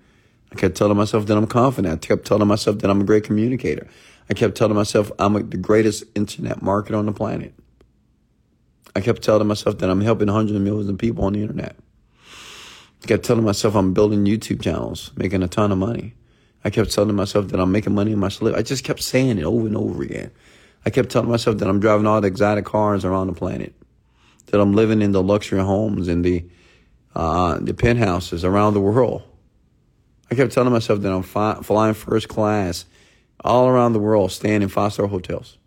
I kept telling myself that I'm confident. I kept telling myself that I'm a great communicator. I kept telling myself I'm the greatest internet marketer on the planet. I kept telling myself that I'm helping hundreds of millions of people on the internet. I kept telling myself I'm building YouTube channels, making a ton of money. I kept telling myself that I'm making money in my sleep. I just kept saying it over and over again. I kept telling myself that I'm driving all the exotic cars around the planet, that I'm living in the luxury homes and the uh, the penthouses around the world. I kept telling myself that I'm fi- flying first class all around the world, staying in five star hotels.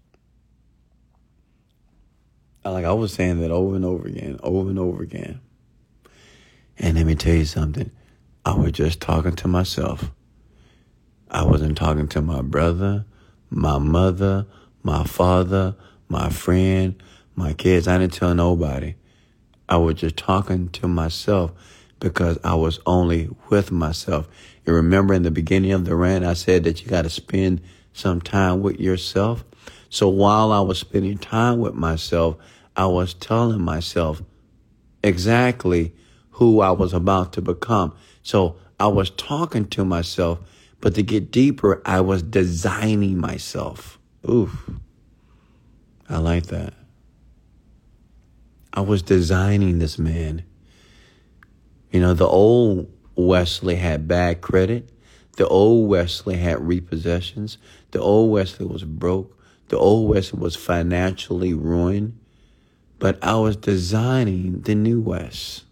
Like I was saying that over and over again, over and over again. And let me tell you something. I was just talking to myself. I wasn't talking to my brother, my mother, my father, my friend, my kids. I didn't tell nobody. I was just talking to myself because I was only with myself. You remember in the beginning of the rant, I said that you got to spend some time with yourself. So while I was spending time with myself, I was telling myself exactly who I was about to become. So I was talking to myself, but to get deeper, I was designing myself. Oof. I like that. I was designing this man. You know, the old Wesley had bad credit. The old Wesley had repossessions. The old Wesley was broke. The old Wesley was financially ruined but I was designing the new Wes.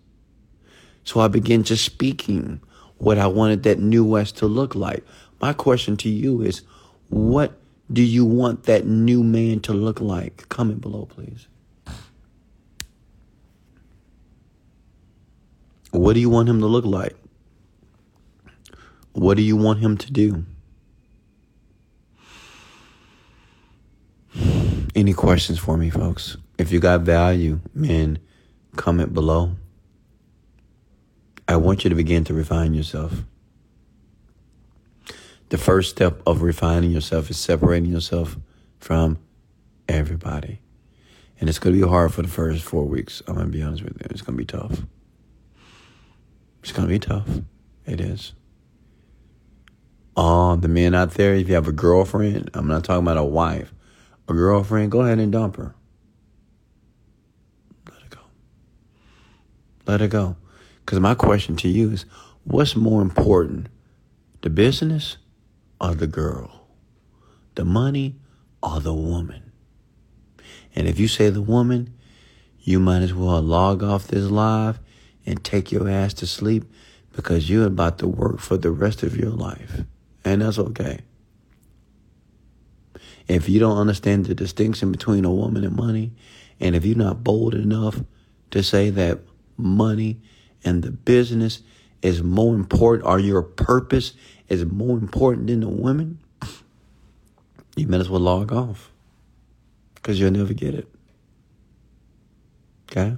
So I began just speaking what I wanted that new Wes to look like. My question to you is what do you want that new man to look like? Comment below, please. What do you want him to look like? What do you want him to do? Any questions for me, folks? If you got value, man, comment below. I want you to begin to refine yourself. The first step of refining yourself is separating yourself from everybody. And it's going to be hard for the first four weeks. I'm going to be honest with you. It's going to be tough. It's going to be tough. It is. All the men out there, if you have a girlfriend, I'm not talking about a wife, a girlfriend, go ahead and dump her. Let it go. Let it go. Because my question to you is what's more important, the business or the girl? The money or the woman? And if you say the woman, you might as well log off this live and take your ass to sleep because you're about to work for the rest of your life. And that's okay. If you don't understand the distinction between a woman and money, and if you're not bold enough to say that money and the business is more important, or your purpose is more important than the women, you might as well log off because you'll never get it. Okay?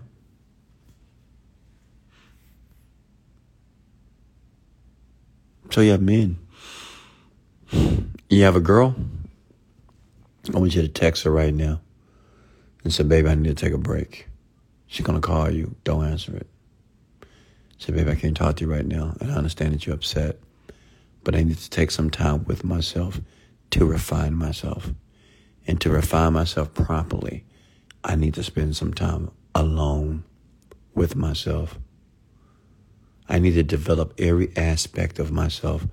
So you have men. You have a girl. I want you to text her right now and say, baby, I need to take a break. She's going to call you. Don't answer it. Say, baby, I can't talk to you right now. And I understand that you're upset, but I need to take some time with myself to refine myself. And to refine myself properly, I need to spend some time alone with myself. I need to develop every aspect of myself.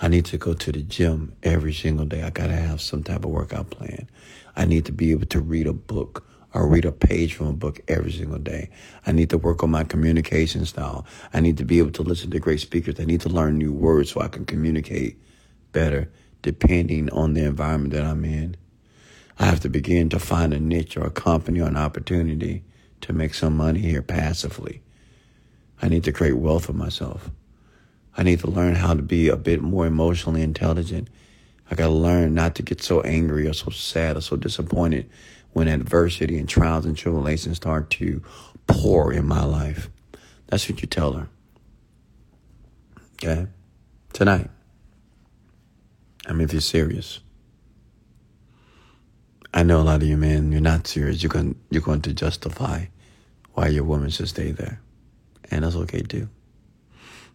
I need to go to the gym every single day. I got to have some type of workout plan. I need to be able to read a book or read a page from a book every single day. I need to work on my communication style. I need to be able to listen to great speakers. I need to learn new words so I can communicate better depending on the environment that I'm in. I have to begin to find a niche or a company or an opportunity to make some money here passively. I need to create wealth for myself. I need to learn how to be a bit more emotionally intelligent. I got to learn not to get so angry or so sad or so disappointed when adversity and trials and tribulations start to pour in my life. That's what you tell her. Okay? Tonight. I mean, if you're serious. I know a lot of you men, you're not serious. You're going, you're going to justify why your woman should stay there and that's okay too.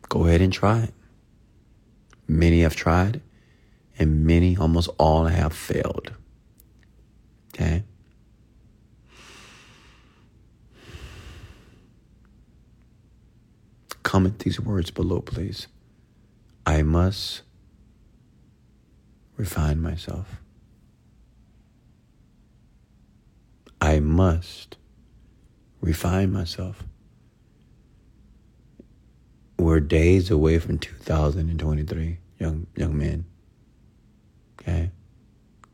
Go ahead and try it. Many have tried, and many, almost all, have failed. Okay? Comment these words below, please. I must refine myself. I must refine myself. We're days away from 2023, young young men. Okay?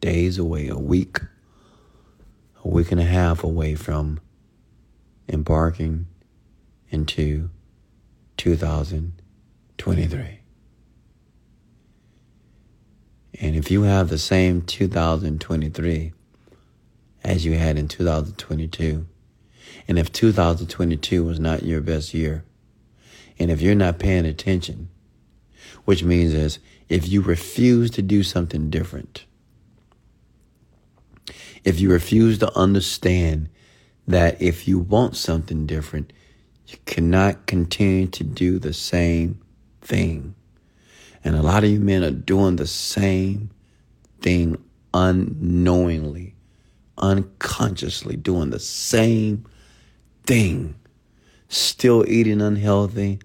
Days away, a week, a week and a half away from embarking into 2023. And if you have the same 2023 as you had in 2022, and if 2022 was not your best year, and if you're not paying attention, which means is if you refuse to do something different, if you refuse to understand that if you want something different, you cannot continue to do the same thing. And a lot of you men are doing the same thing unknowingly, unconsciously doing the same thing. Still eating unhealthy,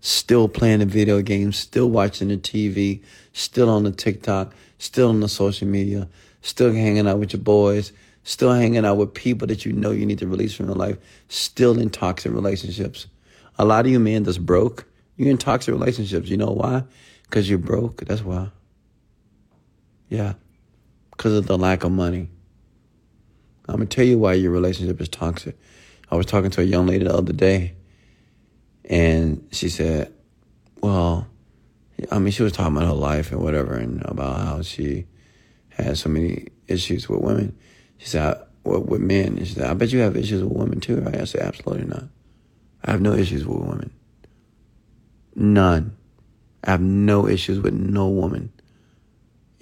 still playing the video games, still watching the TV, still on the TikTok, still on the social media, still hanging out with your boys, still hanging out with people that you know you need to release from your life, still in toxic relationships. A lot of you men that's broke, you're in toxic relationships. You know why? Because you're broke. That's why. Yeah, because of the lack of money. I'm gonna tell you why your relationship is toxic. I was talking to a young lady the other day, and she said, "Well, I mean, she was talking about her life and whatever, and about how she had so many issues with women." She said, "With men," and she said, "I bet you have issues with women too." Right? I said, "Absolutely not. I have no issues with women. None. I have no issues with no woman.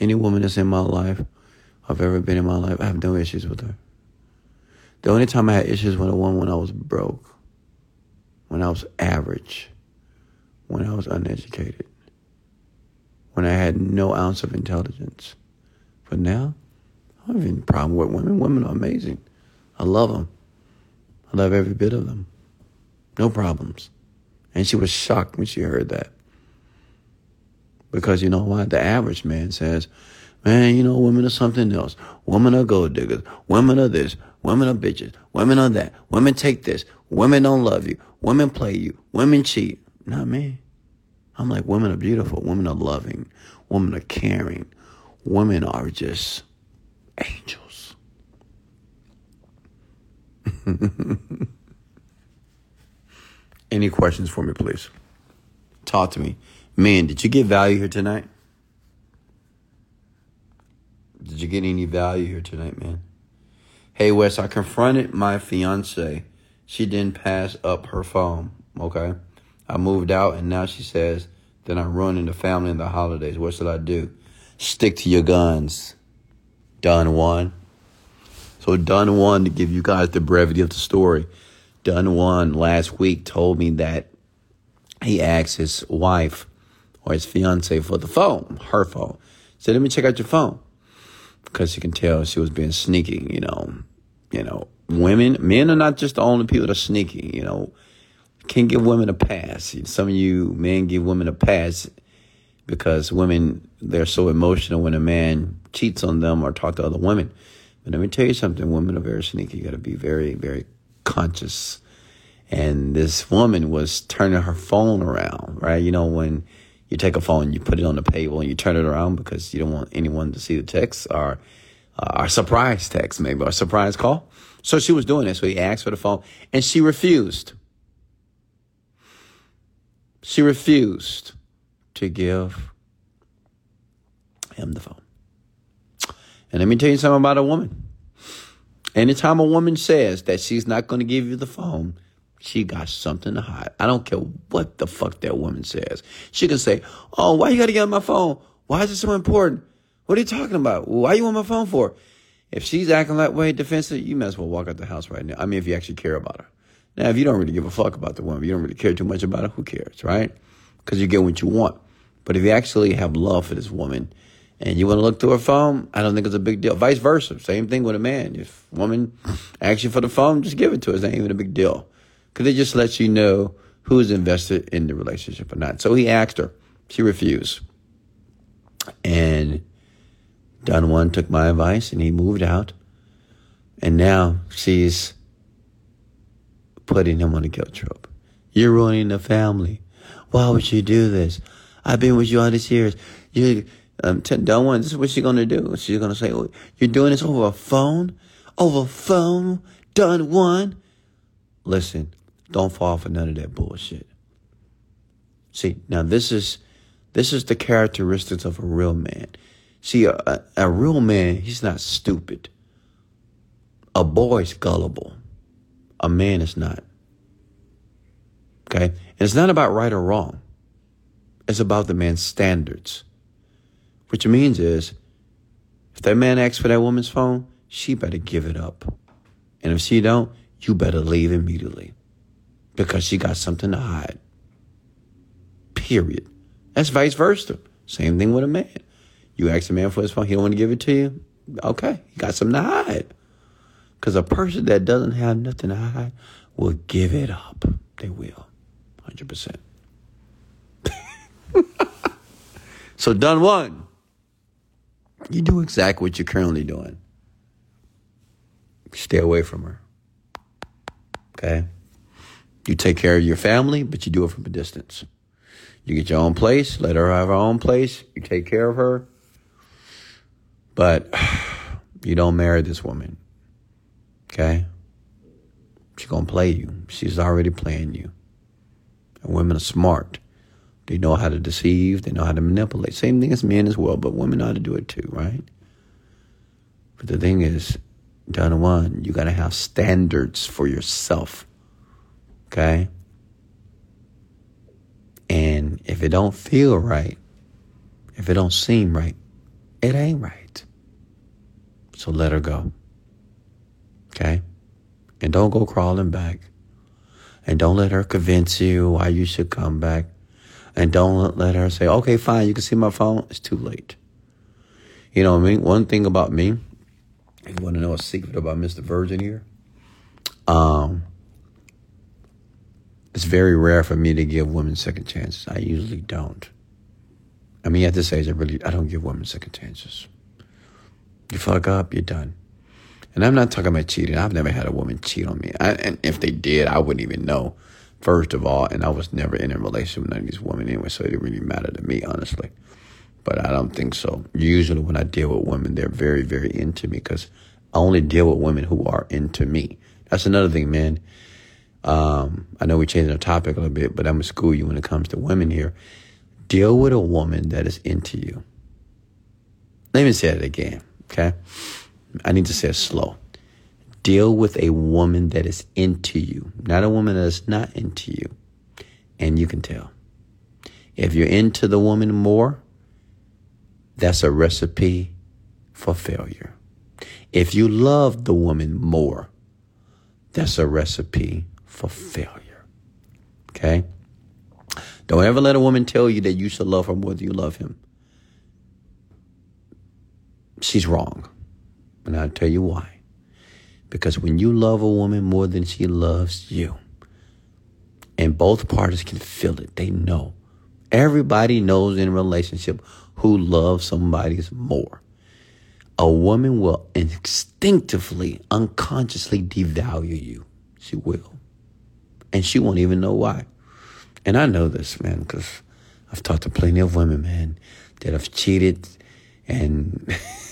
Any woman that's in my life, I've ever been in my life, I have no issues with her." The only time I had issues with a woman when I was broke, when I was average, when I was uneducated, when I had no ounce of intelligence. But now, I don't have any problem with women. Women are amazing. I love them. I love every bit of them. No problems. And she was shocked when she heard that. Because you know what? The average man says, man, you know, women are something else. Women are gold diggers. Women are this. Women are bitches. Women are that. Women take this. Women don't love you. Women play you. Women cheat. Not me. I'm like, women are beautiful. Women are loving. Women are caring. Women are just angels. Any questions for me, please? Talk to me. Man, did you get value here tonight? Did you get any value here tonight, man? Hey, Wes, I confronted my fiance. She didn't pass up her phone. Okay. I moved out and now she says that I'm ruining the family and the holidays. What should I do? Stick to your guns. Done one. So, done one to give you guys the brevity of the story. Done one last week told me that he asked his wife or his fiance for the phone, her phone. Said, let me check out your phone because you can tell she was being sneaky, you know. You know, women, men are not just the only people that are sneaky, you know. Can't give women a pass. Some of you men give women a pass because women, they're so emotional when a man cheats on them or talk to other women. But let me tell you something, women are very sneaky. You gotta be very, very conscious. And this woman was turning her phone around, right? You know, when you take a phone, you put it on the table and you turn it around because you don't want anyone to see the text or uh, surprise text, maybe, or surprise call. So she was doing this. So he asked for the phone and she refused. She refused to give him the phone. And let me tell you something about a woman. Anytime a woman says that she's not going to give you the phone, she got something to hide. I don't care what the fuck that woman says. She can say, Oh, why you got to get on my phone? Why is it so important? What are you talking about? Why you on my phone for? If she's acting that way, defensive, you might as well walk out the house right now. I mean, if you actually care about her. Now, if you don't really give a fuck about the woman, you don't really care too much about her, who cares, right? Because you get what you want. But if you actually have love for this woman and you want to look through her phone, I don't think it's a big deal. Vice versa. Same thing with a man. If a woman asks you for the phone, just give it to her. It's not even a big deal because it just lets you know who's invested in the relationship or not. So he asked her. She refused. And Done one took my advice and he moved out. And now she's putting him on a guilt trip. You're ruining the family. Why would you do this? I've been with you all these years. You, um, t-. This is what she's gonna do. She's gonna say, oh, "You're doing this over a phone, over a phone." Done one. Listen, don't fall for none of that bullshit. See, now this is this is the characteristics of a real man. See, a, a real man, he's not stupid. A boy's gullible. A man is not. Okay? And it's not about right or wrong. It's about the man's standards. Which means is, if that man asks for that woman's phone, she better give it up. And if she don't, you better leave immediately. Because she got something to hide. Period. That's vice versa. Same thing with a man. You ask a man for his phone, he don't want to give it to you. Okay, he got something to hide. Because a person that doesn't have nothing to hide will give it up. They will, hundred percent. So done one. You do exactly what you're currently doing. Stay away from her. Okay? You take care of your family, but you do it from a distance. You get your own place, let her have her own place, you take care of her, But you don't marry this woman. Okay? She's going to play you. She's already playing you. And women are smart. They know how to deceive, they know how to manipulate. Same thing as men as well, but women know how to do it too, right? But the thing is, down one, you got to have standards for yourself. Okay? And if it don't feel right, if it don't seem right, it ain't right. So let her go. Okay? And don't go crawling back. And don't let her convince you why you should come back. And don't let her say, okay, fine, you can see my phone. It's too late. You know what I mean? One thing about me, you want to know a secret about Mr. Virgin here? Um, it's very rare for me to give women second chances. I usually don't. I mean, at this age, I really I don't give women second chances. You fuck up, you're done. And I'm not talking about cheating. I've never had a woman cheat on me. I, and if they did, I wouldn't even know, first of all. And I was never in a relationship with none of these women anyway, so it didn't really matter to me, honestly. But I don't think so. Usually, when I deal with women, they're very, very into me because I only deal with women who are into me. That's another thing, man. Um, I know we're changing the topic a little bit, but I'm gonna school you when it comes to women here. Deal with a woman that is into you. Let me say it again, okay? I need to say it slow. Deal with a woman that is into you, not a woman that is not into you. And you can tell. If you're into the woman more, that's a recipe for failure. If you love the woman more, that's a recipe for failure. Okay? Don't ever let a woman tell you that you should love her more than you love him. She's wrong. And I'll tell you why. Because when you love a woman more than she loves you, and both parties can feel it, they know. Everybody knows in a relationship who loves somebody more. A woman will instinctively, unconsciously devalue you. She will and she won't even know why. And I know this, man, because I've talked to plenty of women, man, that have cheated and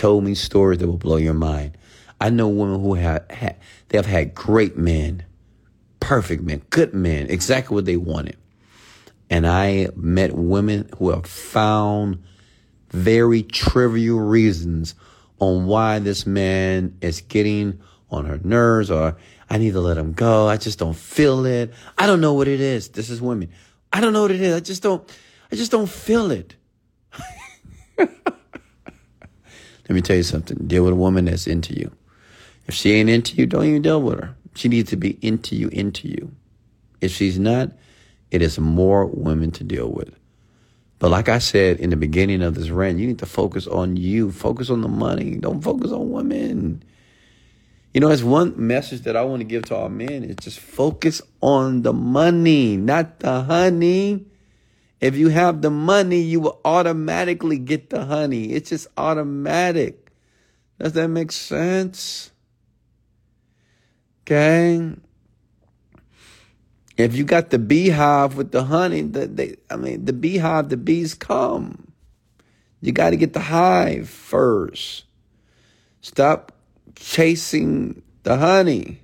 told me stories that will blow your mind. I know women who have had, they have had great men, perfect men, good men, exactly what they wanted. And I met women who have found very trivial reasons on why this man is getting on her nerves or I need to let him go. I just don't feel it. I don't know what it is. This is women. I don't know what it is. I just don't, I just don't feel it. let me tell you something. Deal with a woman that's into you. If she ain't into you, don't even deal with her. She needs to be into you, into you. If she's not, it is more women to deal with. But like I said in the beginning of this rant, you need to focus on you. Focus on the money. Don't focus on women. You know, it's one message that I want to give to our men is just focus on the money, not the honey. If you have the money, you will automatically get the honey. It's just automatic. Does that make sense? Okay. If you got the beehive with the honey, the, they, I mean, the beehive, the bees come. You got to get the hive first. Stop chasing the honey.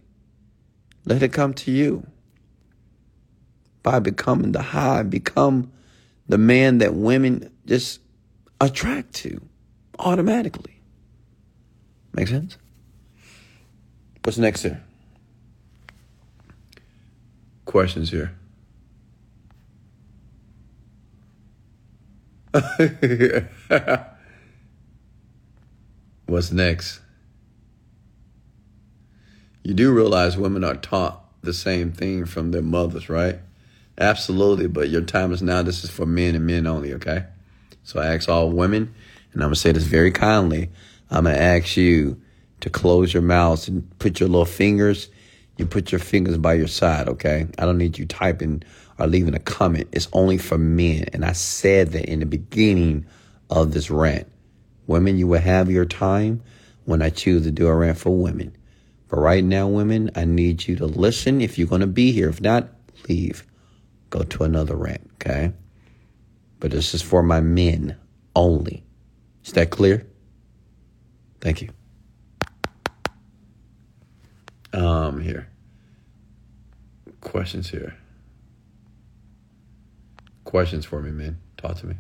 Let it come to you. By becoming the hive, become the man that women just attract to automatically. Make sense? What's next here? Questions here. What's next? you do realize women are taught the same thing from their mothers, right? Absolutely, but your time is now. This is for men and men only, okay? So I ask all women, and I'm gonna say this very kindly. I'm gonna ask you to close your mouths and put your little fingers. You put your fingers by your side, okay? I don't need you typing or leaving a comment. It's only for men, and I said that in the beginning of this rant. Women, you will have your time when I choose to do a rant for women. But right now, women, I need you to listen if you're to be here. If not, leave. Go to another rant, okay? But this is for my men only. Is that clear? Thank you. Um, here. Questions here. Questions for me, man. Talk to me.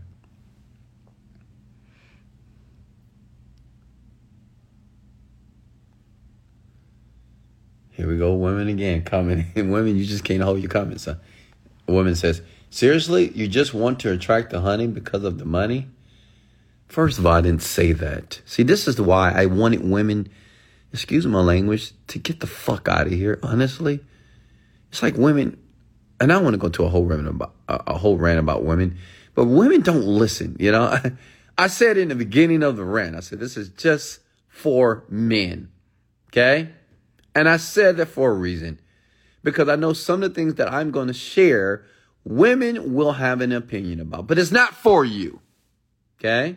Here we go, women again commenting. women, you just can't hold your comments. Huh? Woman says, Seriously, you just want to attract the honey because of the money? First of all, I didn't say that. See, this is why I wanted women, excuse my language, to get the fuck out of here, honestly. It's like women, and I want to go to a whole rant about, a whole rant about women, but women don't listen, you know? I said in the beginning of the rant, I said, this is just for men, okay? And I said that for a reason because I know some of the things that I'm going to share, women will have an opinion about, but it's not for you. Okay?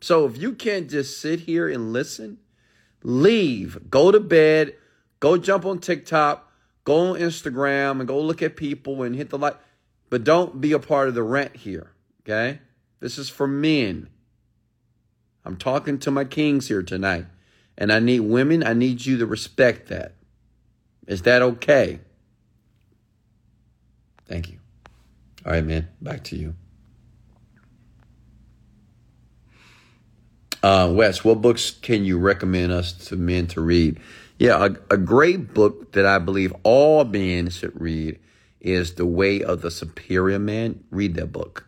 So if you can't just sit here and listen, leave, go to bed, go jump on TikTok, go on Instagram and go look at people and hit the like, but don't be a part of the rent here. Okay? This is for men. I'm talking to my kings here tonight. And I need women, I need you to respect that. Is that okay? Thank you. All right, man, back to you. Uh, Wes, what books can you recommend us to men to read? Yeah, a, a great book that I believe all men should read is The Way of the Superior Man. Read that book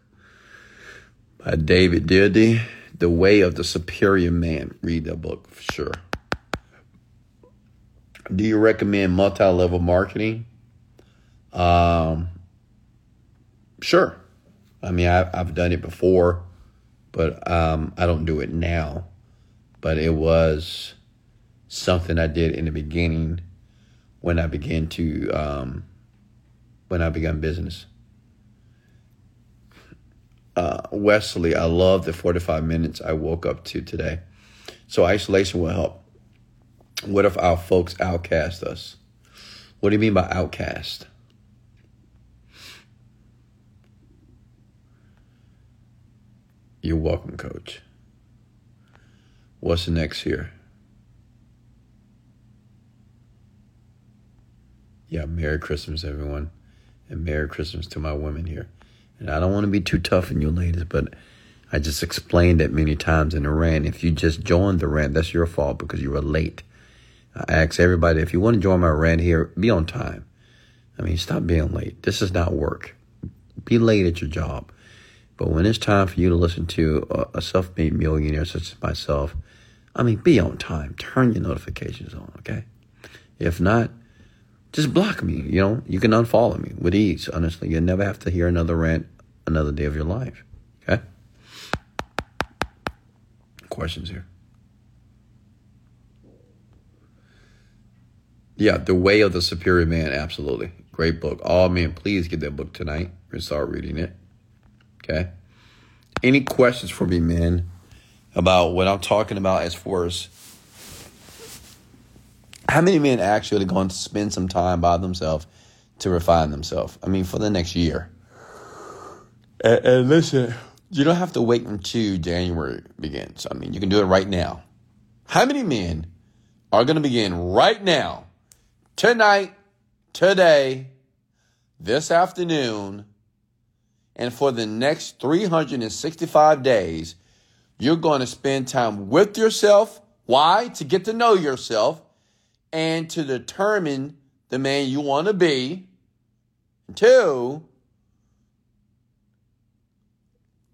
by David Deida. The Way of the Superior Man. Read that book for sure. Do you recommend multi level marketing? Um, sure. I mean, I, have done it before, but um, I don't do it now. But it was something I did in the beginning when I began to um, when I began business uh, Wesley, I love the 45 minutes I woke up to today. So isolation will help. What if our folks outcast us? What do you mean by outcast? You're welcome, coach. What's next here? Yeah, Merry Christmas, everyone. And Merry Christmas to my women here. And I don't want to be too tough on you ladies, but I just explained it many times in the rant. If you just joined the rant, that's your fault because you were late. I ask everybody if you want to join my rant here, be on time. I mean, stop being late. This is not work. Be late at your job. But when it's time for you to listen to a, self made millionaire such as myself, I mean, be on time. Turn your notifications on, okay? If not, just block me. You know, you can unfollow me with ease. Honestly, you'll never have to hear another rant another day of your life. Okay? Questions here? Yeah, The Way of the Superior Man. Absolutely. Great book. Oh, man, please get that book tonight and start reading it. Okay? Any questions for me, man, about what I'm talking about as far as how many men actually are going to spend some time by themselves to refine themselves? I mean, for the next year. And, and, listen, you don't have to wait until January begins. I mean, you can do it right now. How many men are going to begin right now, tonight, today, this afternoon, and for the next 365 days, you're going to spend time with yourself. Why? To get to know yourself and to determine the man you want to be. Two,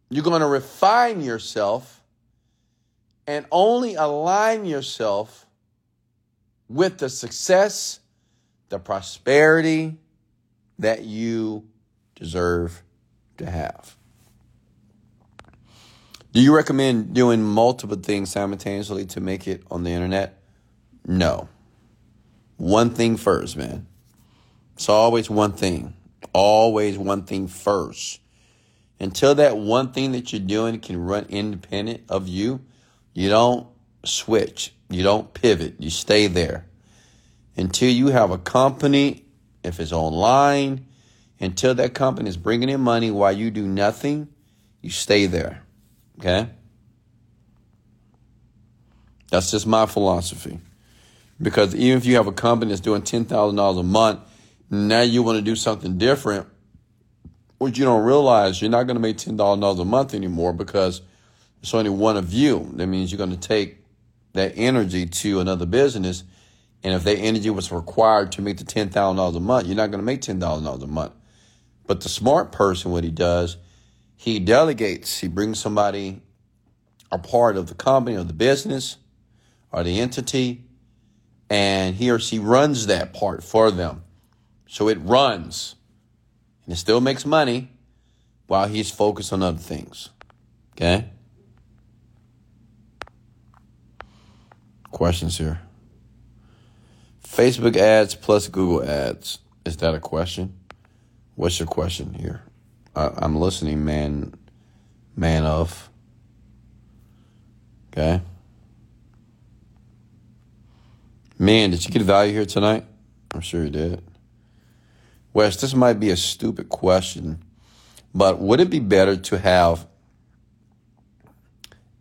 you're going to refine yourself and only align yourself with the success, the prosperity that you deserve to have. Do you recommend doing multiple things simultaneously to make it on the internet? No one thing first, man. It's always one thing. Always one thing first. Until that one thing that you're doing can run independent of you, you don't switch. You don't pivot. You stay there. Until you have a company, if it's online, until that company is bringing in money while you do nothing, you stay there. Okay? That's just my philosophy. Because even if you have a company that's doing $10,000 a month, now you want to do something different, what you don't realize, you're not going to make $10,000 a month anymore because it's only one of you. That means you're going to take that energy to another business. And if that energy was required to make the $10,000 a month, you're not going to make $10,000 a month. But the smart person, what he does, he delegates, he brings somebody a part of the company or the business or the entity, and he or she runs that part for them. So it runs and it still makes money while he's focused on other things. Okay? Questions here. Facebook ads plus Google ads. Is that a question? What's your question here? I, I'm listening, man. Man of. Okay. Man, did you get value here tonight? I'm sure you did. Wes, this might be a stupid question, but would it be better to have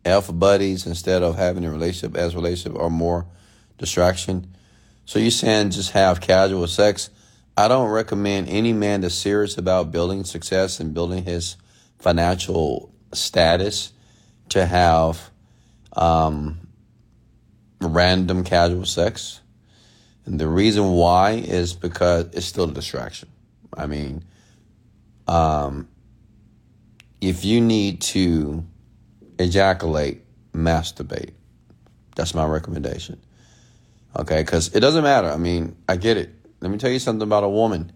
F buddies instead of having a relationship as relationship or more distraction? So you're saying just have casual sex? I don't recommend any man that's serious about building success and building his financial status to have um, random casual sex. And the reason why is because it's still a distraction. I mean, um, if you need to ejaculate, masturbate. That's my recommendation. Okay, because it doesn't matter. I mean, I get it. Let me tell you something about a woman.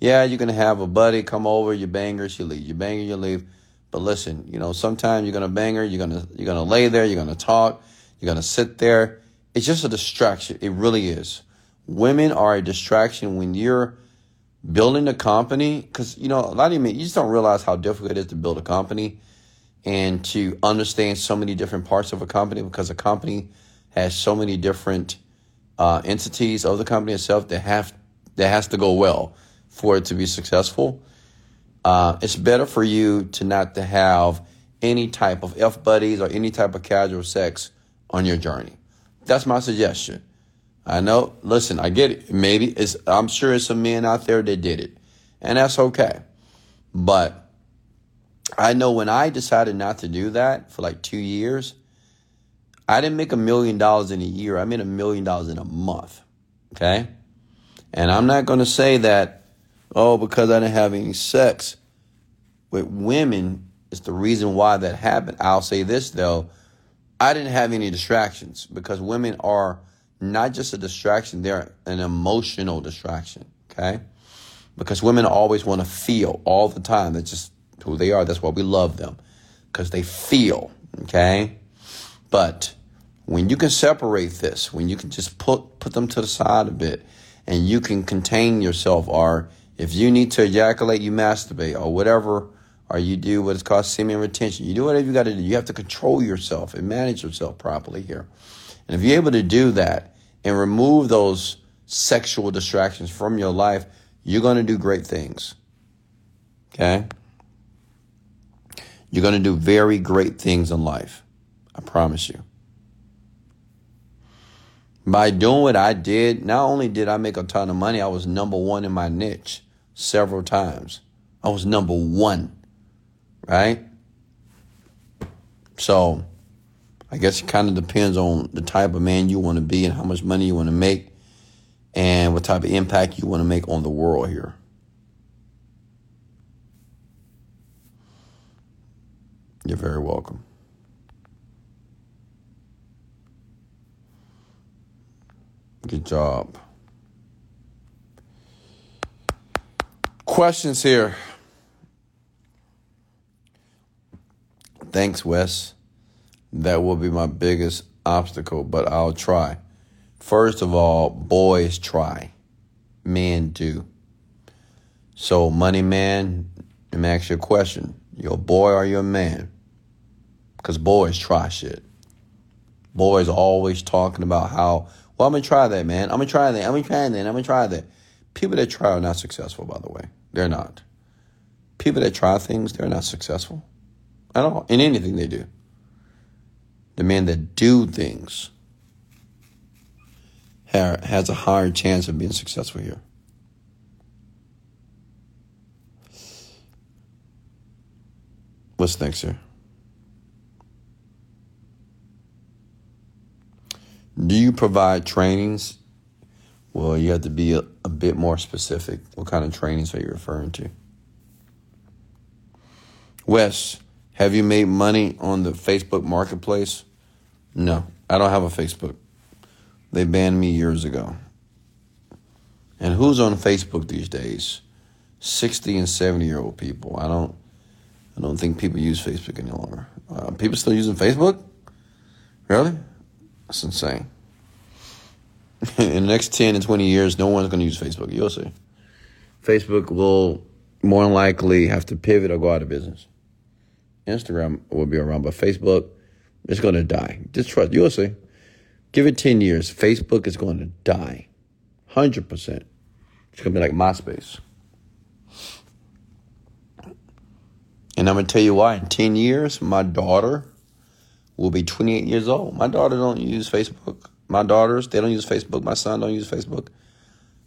Yeah, you're gonna have a buddy come over, you bang her, she leave. You bang her, you leave. But listen, you know, sometimes you're gonna bang her, you're gonna you're gonna lay there, you're gonna talk, you're gonna sit there. It's just a distraction. It really is. Women are a distraction when you're building a company, because you know, a lot of you, you just don't realize how difficult it is to build a company and to understand so many different parts of a company because a company has so many different uh, entities of the company itself that have that has to go well for it to be successful. Uh, it's better for you to not to have any type of f buddies or any type of casual sex on your journey. That's my suggestion. I know. Listen, I get it. Maybe it's. I'm sure it's some men out there that did it, and that's okay. But I know when I decided not to do that for like two years, I didn't make a million dollars in a year. I made a million dollars in a month. Okay, and I'm not going to say that. Oh, because I didn't have any sex with women is the reason why that happened. I'll say this though. I didn't have any distractions because women are not just a distraction, they're an emotional distraction, okay? Because women always want to feel all the time. That's just who they are. That's why we love them, because they feel, okay? But when you can separate this, when you can just put, put them to the side a bit, and you can contain yourself, or if you need to ejaculate, you masturbate, or whatever, or you do what is called semen retention. You do whatever you got to do. You have to control yourself and manage yourself properly here. And if you're able to do that and remove those sexual distractions from your life, you're going to do great things. Okay? You're going to do very great things in life. I promise you. By doing what I did, not only did I make a ton of money, I was number one in my niche several times. I was number one, right? So, I guess it kind of depends on the type of man you want to be and how much money you want to make and what type of impact you want to make on the world here. You're very welcome. Good job. Questions here. Thanks, Wes. That will be my biggest obstacle, but I'll try. First of all, boys try, men do. So, money man, let me ask you a question. You a boy or you a man? Because boys try shit. Boys always talking about how, well, I'm to try that, man. I'm to try that. I'm to try that. I'm to try that. People that try are not successful, by the way. They're not. People that try things, they're not successful at all in anything they do the men that do things has a higher chance of being successful here. What's next here? Do you provide trainings? Well, you have to be a, a bit more specific. What kind of trainings are you referring to? Wes, have you made money on the Facebook marketplace? No, I don't have a Facebook. They banned me years ago. And who's on Facebook these days? 60 and 70 year old people. I don't I don't think people use Facebook any longer. Uh, people still using Facebook? Really? That's insane. In the next 10 and 20 years, no one's going to use Facebook. You'll see. Facebook will more than likely have to pivot or go out of business. Instagram will be around, but Facebook is going to die. Just trust. You'll see. Give it 10 years. Facebook is going to die. 100%. It's going to be like MySpace. And I'm gonna tell you why. In ten years, my daughter will be 28 years old. My daughter don't use Facebook. My daughters, they don't use Facebook. My son don't use Facebook.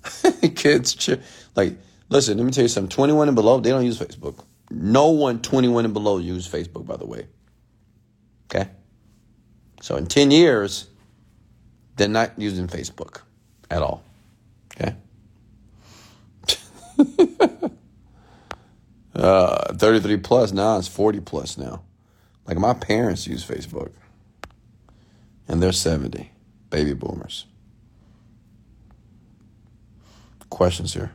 Kids, like, listen. Let me tell you something. 21 and below, they don't use Facebook. No one 21 and below use Facebook. By the way. Okay. So in 10 years, they're not using Facebook at all. Okay. Uh, 33 plus now it's 40 plus now. Like my parents use Facebook. And they're 70, baby boomers. Questions here?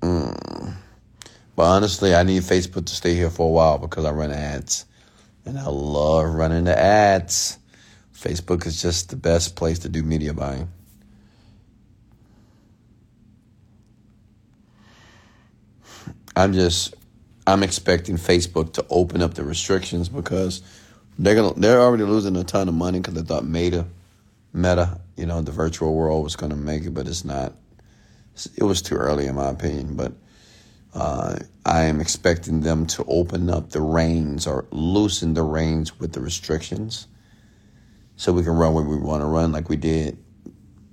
Mm. But honestly, I need Facebook to stay here for a while because I run ads. And I love running the ads. Facebook is just the best place to do media buying. I'm just I'm expecting Facebook to open up the restrictions because they're gonna they're already losing a ton of money because they thought Meta, Meta, you know, the virtual world was gonna make it, but it's not. It was too early, in my opinion. But uh, I am expecting them to open up the reins or loosen the reins with the restrictions, so we can run where we want to run, like we did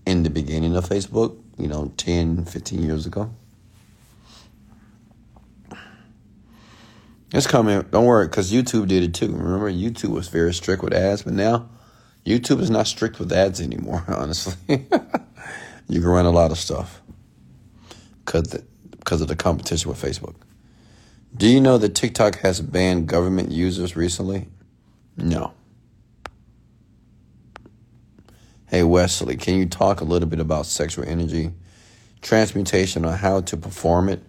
in the beginning of Facebook. You know, 10, 15 years ago. It's coming. Don't worry, because YouTube did it too. Remember, YouTube was very strict with ads, but now YouTube is not strict with ads anymore, honestly. you can run a lot of stuff because of the competition with Facebook. Do you know that TikTok has banned government users recently? No. Hey, Wesley, can you talk a little bit about sexual energy transmutation or how to perform it?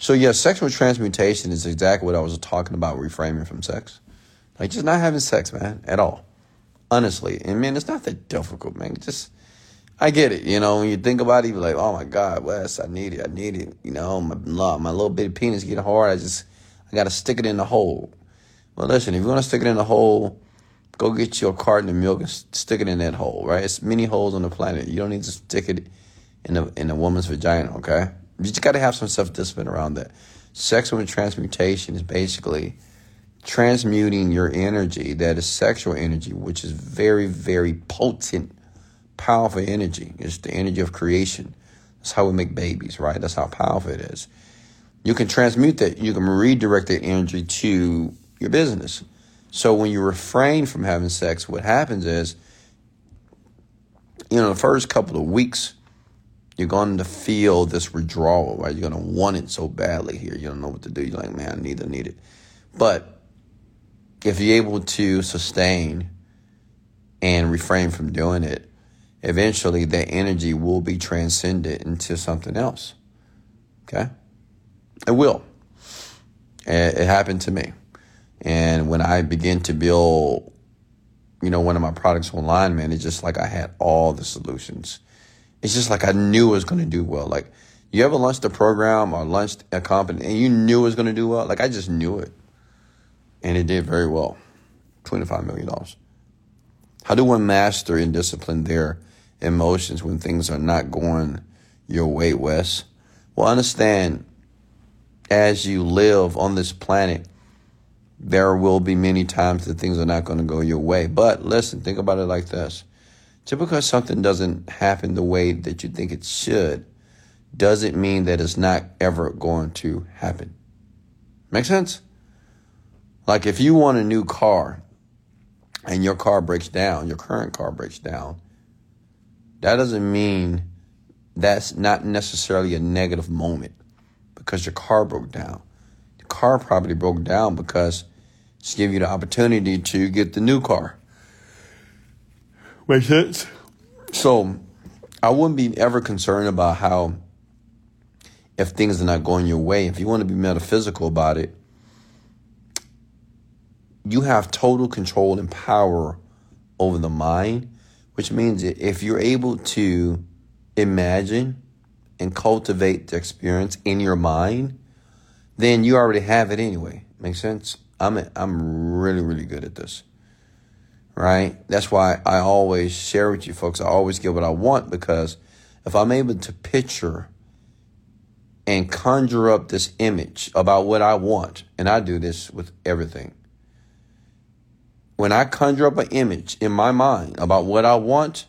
So yeah, sexual transmutation is exactly what I was talking about reframing from sex. Like just not having sex, man, at all. Honestly. And man, it's not that difficult, man. Just I get it, you know, when you think about it, you're like, oh my God, Wes, I need it, I need it. You know, my my little bitty penis getting hard, I just I gotta stick it in the hole. Well listen, if you wanna stick it in the hole, go get your carton of milk and stick it in that hole, right? It's many holes on the planet. You don't need to stick it in a in a woman's vagina, okay? You just got to have some self discipline around that. Sexual transmutation is basically transmuting your energy, that is sexual energy, which is very, very potent, powerful energy. It's the energy of creation. That's how we make babies, right? That's how powerful it is. You can transmute that, you can redirect that energy to your business. So when you refrain from having sex, what happens is, you know, the first couple of weeks, you're going to feel this withdrawal, right? You're going to want it so badly here. You don't know what to do. You're like, man, I need to need it. But if you're able to sustain and refrain from doing it, eventually that energy will be transcended into something else. Okay? It will. It happened to me. And when I begin to build, you know, one of my products online, man, it's just like I had all the solutions it's just like I knew it was going to do well. Like, you ever launched a program or launched a company and you knew it was going to do well? Like, I just knew it. And it did very well $25 million. How do one master and discipline their emotions when things are not going your way, Wes? Well, understand as you live on this planet, There will be many times that things are not going to go your way. But listen, think about it like this. Just because something doesn't happen the way that you think it should doesn't mean that it's not ever going to happen. Make sense? Like if you want a new car and your car breaks down, your current car breaks down, that doesn't mean that's not necessarily a negative moment because your car broke down. The car probably broke down because it's giving you the opportunity to get the new car. Make sense? So I wouldn't be ever concerned about how if things are not going your way. If you want to be metaphysical about it, you have total control and power over the mind, which means if you're able to imagine and cultivate the experience in your mind, then you already have it anyway. Make sense? I'm I'm really really good at this. Right? That's why I always share with you folks. I always get what I want because if I'm able to picture and conjure up this image about what I want, and I do this with everything when I conjure up an image in my mind about what I want,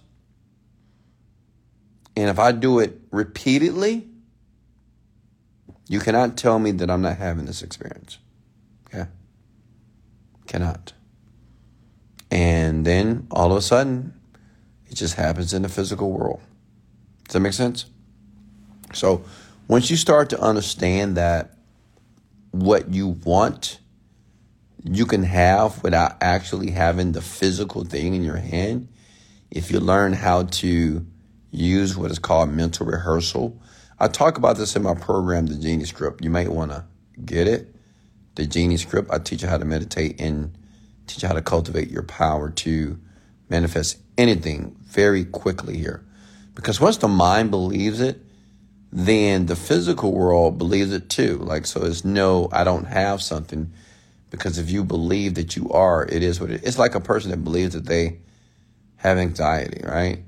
and if I do it repeatedly, you cannot tell me that I'm not having this experience. Okay? Cannot. And then all of a sudden, it just happens in the physical world. Does that make sense? So once you start to understand that what you want you can have without actually having the physical thing in your hand. If you learn how to use what is called mental rehearsal, I talk about this in my program, The Genie Script. You might want to get it. The Genie Script, I teach you how to meditate and teach you how to cultivate your power to manifest anything very quickly here. Because once the mind believes it, then the physical world believes it too. Like, so it's no, I don't have something because if you believe that you are, it is what it is. It's like a person that believes that they have anxiety, right?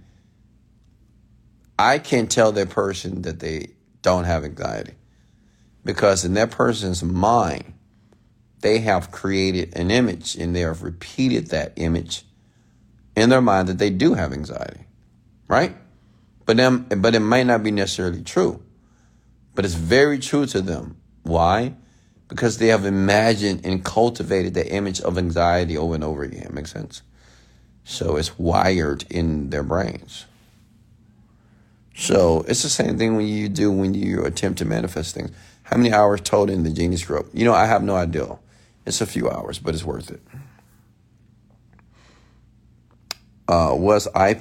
I can't tell that person that they don't have anxiety because in that person's mind, they have created an image and they have repeated that image in their mind that they do have anxiety, right? But them, but it might not be necessarily true, but it's very true to them. Why? because they have imagined and cultivated the image of anxiety over and over again. Makes sense? So it's wired in their brains. So it's the same thing when you do when you attempt to manifest things. How many hours total in the Genie Script? You know, I have no idea. It's a few hours, but it's worth it. Uh, was I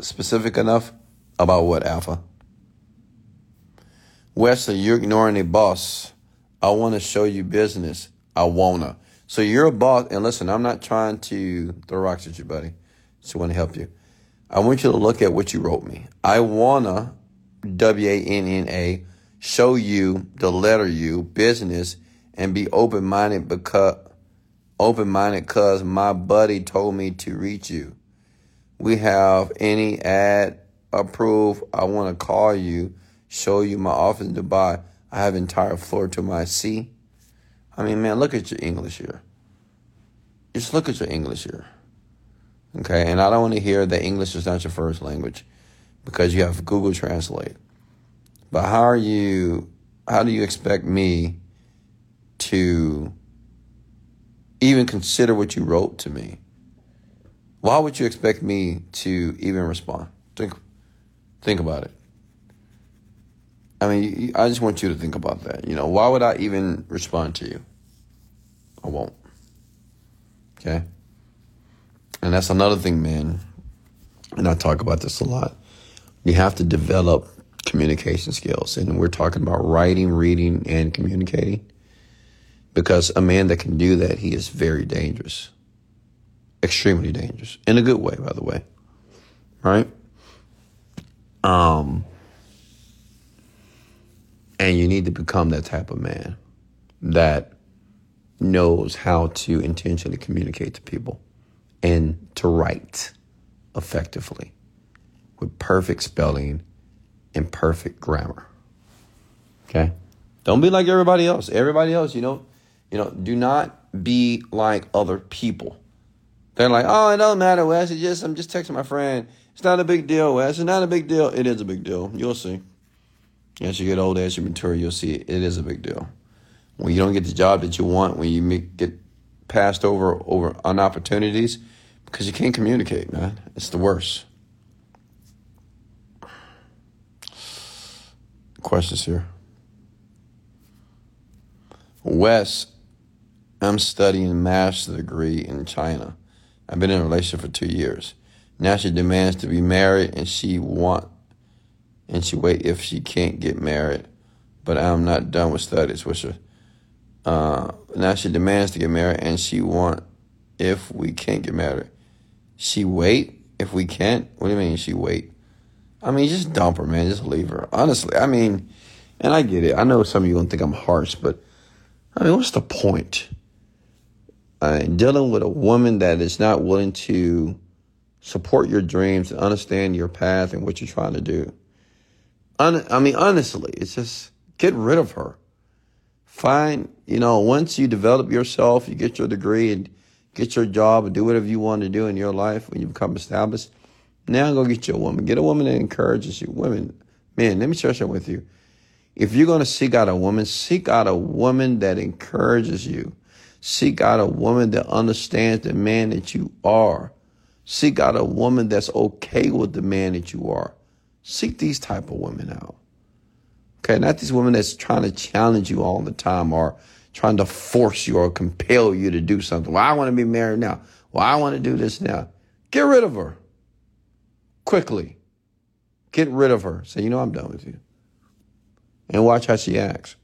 specific enough about what alpha? Wesley, you're ignoring a boss I want to show you business. I wanna. So you're a boss, and listen, I'm not trying to throw rocks at you, buddy. Just want to help you. I want you to look at what you wrote me. I wanna, W A N N A, show you the letter U, business, and be open minded because open minded because my buddy told me to reach you. We have any ad approved. I want to call you, show you my office in Dubai. I have entire floor to my sea. I mean, man, look at your English here. Just look at your English here. Okay, and I don't want to hear that English is not your first language because you have Google Translate. But how are you, how do you expect me to even consider what you wrote to me? Why would you expect me to even respond? Think, think about it. I mean, I just want you to think about that. You know, why would I even respond to you? I won't. Okay? And that's another thing, man. And I talk about this a lot. You have to develop communication skills. And we're talking about writing, reading, and communicating. Because a man that can do that, he is very dangerous. Extremely dangerous. In a good way, by the way. Right? Um, and you need to become that type of man that knows how to intentionally communicate to people and to write effectively with perfect spelling and perfect grammar. Okay? Don't be like everybody else. Everybody else, you know, you know, do not be like other people. They're like, oh, it doesn't matter, Wes. It's just I'm just texting my friend. It's not a big deal, Wes. It's not a big deal. It is a big deal. You'll see. As you get older, as you mature, you'll see it, it is a big deal. When you don't get the job that you want, when you make, get passed over over on opportunities, because you can't communicate, man. It's the worst. Questions here. Wes, I'm studying a master's degree in China. I've been in a relationship for two years. Now she demands to be married and she want and she wait if she can't get married. But I'm not done with studies, which are uh, now she demands to get married and she want if we can't get married. She wait if we can't? What do you mean she wait? I mean just dump her, man. Just leave her. Honestly, I mean, and I get it. I know some of you gonna think I'm harsh, but I mean, what's the point? Uh, dealing with a woman that is not willing to support your dreams and understand your path and what you're trying to do. Un- I mean, honestly, it's just get rid of her. Find, you know, once you develop yourself, you get your degree and get your job and do whatever you want to do in your life when you become established. Now go get you a woman. Get a woman that encourages you. Women, man, let me share something with you. If you're going to seek out a woman, seek out a woman that encourages you. Seek out a woman that understands the man that you are. Seek out a woman that's okay with the man that you are. Seek these type of women out. Okay, not these women that's trying to challenge you all the time or trying to force you or compel you to do something. Well, I want to be married now. Well, I want to do this now. Get rid of her. Quickly. Get rid of her. Say, you know, I'm done with you and watch how she acts.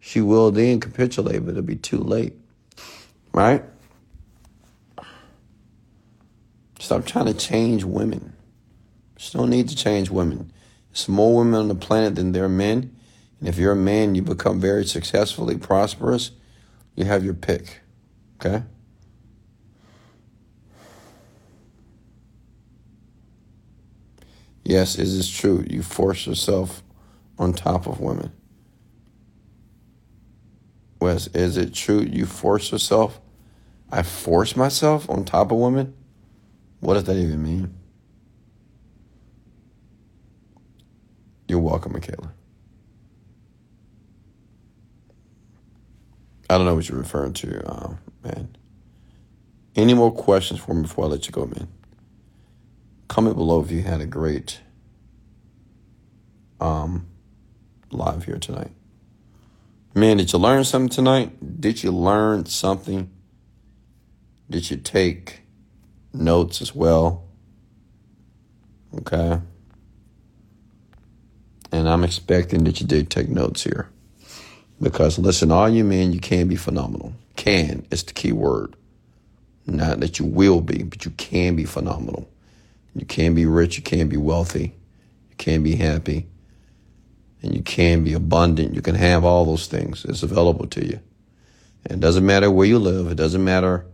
She will then capitulate, but it'll be too late. Right? Stop trying to change women. There's no need to change women. There's more women on the planet than there are men. And if you're a man, you become very successfully prosperous, you have your pick. Okay? Yes, it is true. You force yourself on top of women. Wes, is it true you force yourself? I force myself on top of women? What does that even mean? You're welcome, Michaela. I don't know what you're referring to, uh, man. Any more questions for me before I let you go, man? Comment below if you had a great um, live here tonight. Man, did you learn something tonight? Did you learn something? Did you take notes as well? Okay. And I'm expecting that you did take notes here. Because listen, all you men, you can be phenomenal. Can is the key word. Not that you will be, but you can be phenomenal. You can be rich, you can be wealthy, you can be happy and you can be abundant. You can have all those things. It's available to you. And it doesn't matter where you live. It doesn't matter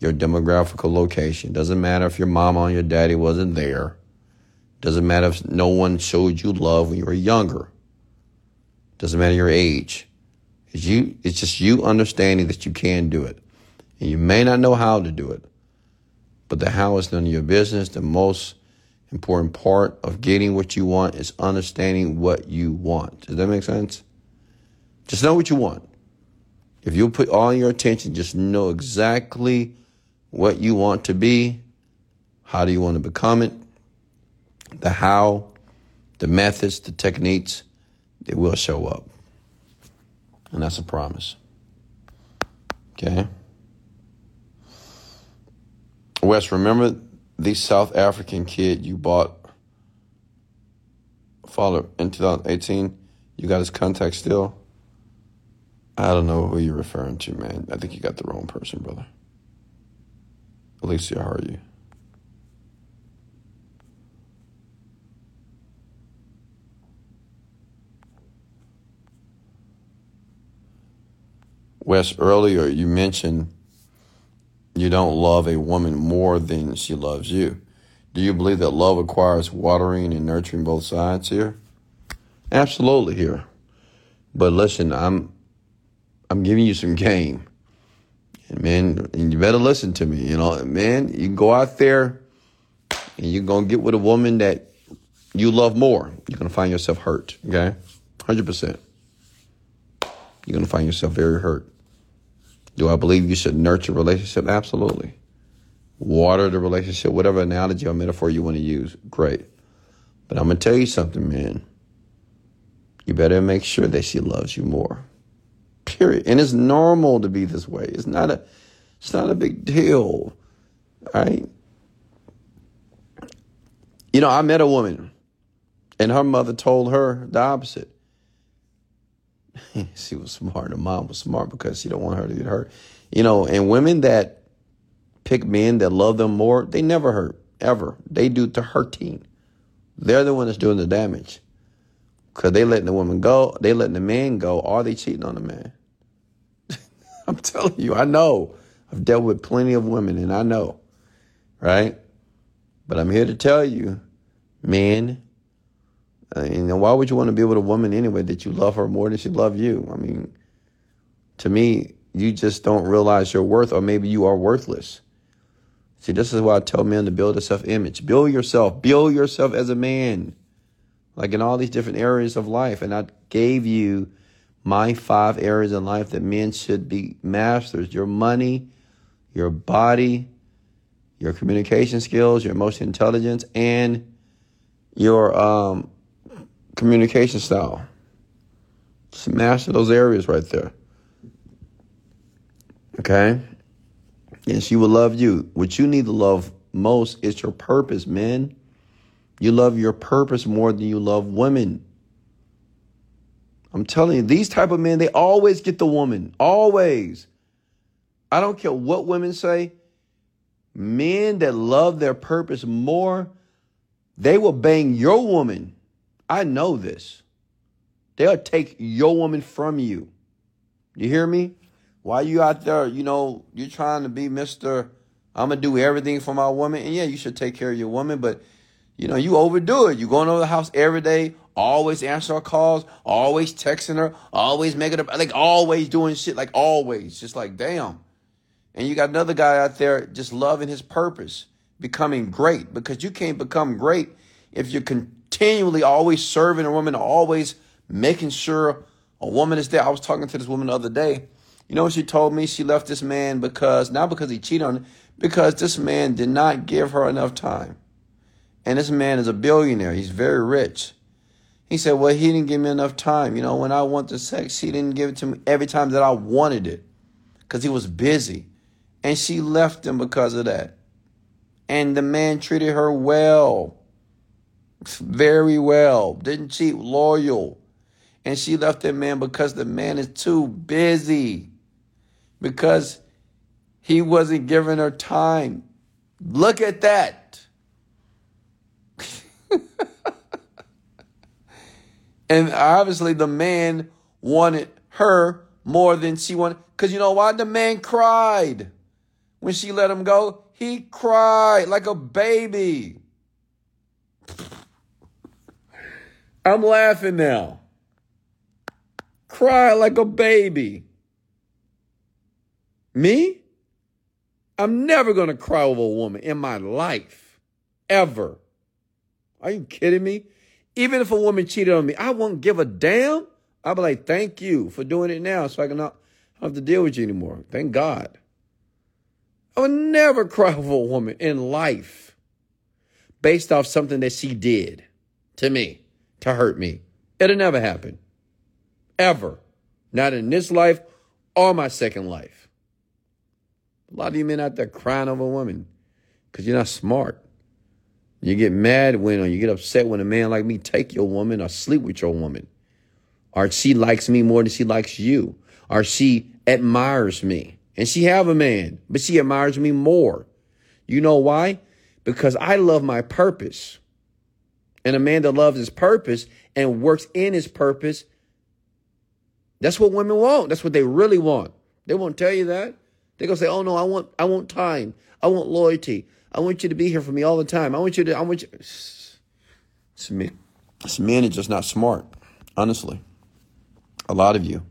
your demographical location. It doesn't matter if your mama or your daddy wasn't there. It doesn't matter if no one showed you love when you were younger. It doesn't matter your age. It's you, it's just you understanding that you can do it. And you may not know how to do it, but the how is none of your business. The most important part of getting what you want is understanding what you want. Does that make sense? Just know what you want. If you put all your attention, just know exactly what you want to be, how do you want to become it, the how, the methods, the techniques, they will show up. And that's a promise. Okay? Wes, remember the South African kid you bought father in 2018, you got his contact still? I don't know who you're referring to, man. I think you got the wrong person, brother. Alicia, how are you? Wes, earlier you mentioned you don't love a woman more than she loves you. Do you believe that love requires watering and nurturing both sides here? Absolutely here. But listen, I'm I'm giving you some game. And man, and you better listen to me. You know, man, you go out there and you're gonna get with a woman that you love more. You're gonna find yourself hurt. Okay, hundred percent. You're gonna find yourself very hurt. Do I believe you should nurture relationship? Absolutely. Water the relationship, whatever analogy or metaphor you want to use, great. But I'm gonna tell you something, man. You better make sure that she loves you more. Period. And it's normal to be this way. It's not a it's not a big deal. Right? You know, I met a woman and her mother told her the opposite. she was smart. Her mom was smart because she don't want her to get hurt. You know, and women that pick men that love them more, they never hurt, ever. They do the hurting. They're the one that's doing the damage. Because they letting the woman go, they letting the man go, Are they cheating on the man. I'm telling you, I know. I've dealt with plenty of women and I know, right? But I'm here to tell you, men, uh, and why would you want to be with a woman anyway that you love her more than she love you? I mean, to me, you just don't realize your worth, or maybe you are worthless. See, this is why I tell men to build a self image. Build yourself. Build yourself as a man, like in all these different areas of life. And I gave you my five areas in life that men should be masters your money, your body, your communication skills, your emotional intelligence, and your um, communication style. Just master those areas right there. Okay? And she will love you. What you need to love most is your purpose, men. You love your purpose more than you love women. I'm telling you, these type of men, they always get the woman. Always. I don't care what women say. Men that love their purpose more, they will bang your woman. I know this. They'll take your woman from you. You hear me? Why you out there, you know, you're trying to be Mr. I'm gonna do everything for my woman. And yeah, you should take care of your woman, but you know, you overdo it. You going over the house every day, always answer her calls, always texting her, always making her like always doing shit, like always. Just like damn. And you got another guy out there just loving his purpose, becoming great. Because you can't become great if you're continually always serving a woman, always making sure a woman is there. I was talking to this woman the other day. You know what she told me? She left this man because, not because he cheated on her, because this man did not give her enough time. And this man is a billionaire. He's very rich. He said, Well, he didn't give me enough time. You know, when I want the sex, he didn't give it to me every time that I wanted it because he was busy. And she left him because of that. And the man treated her well, very well, didn't cheat, loyal. And she left that man because the man is too busy, because he wasn't giving her time. Look at that. And obviously, the man wanted her more than she wanted. Because you know why? The man cried when she let him go. He cried like a baby. I'm laughing now. Cry like a baby. Me? I'm never going to cry over a woman in my life. Ever. Are you kidding me? Even if a woman cheated on me, I won't give a damn. I'll be like, thank you for doing it now so I can not have to deal with you anymore. Thank God. I would never cry over a woman in life based off something that she did to me to hurt me. It'll never happen. Ever. Not in this life or my second life. A lot of you men out there crying over women because you're not smart. You get mad when or you get upset when a man like me take your woman or sleep with your woman. Or she likes me more than she likes you. Or she admires me. And she have a man, but she admires me more. You know why? Because I love my purpose. And a man that loves his purpose and works in his purpose, that's what women want. That's what they really want. They won't tell you that. They're gonna say, oh no, I want I want time. I want loyalty. I want you to be here for me all the time. I want you to, I want you. It's me. This man is just not smart, honestly. A lot of you.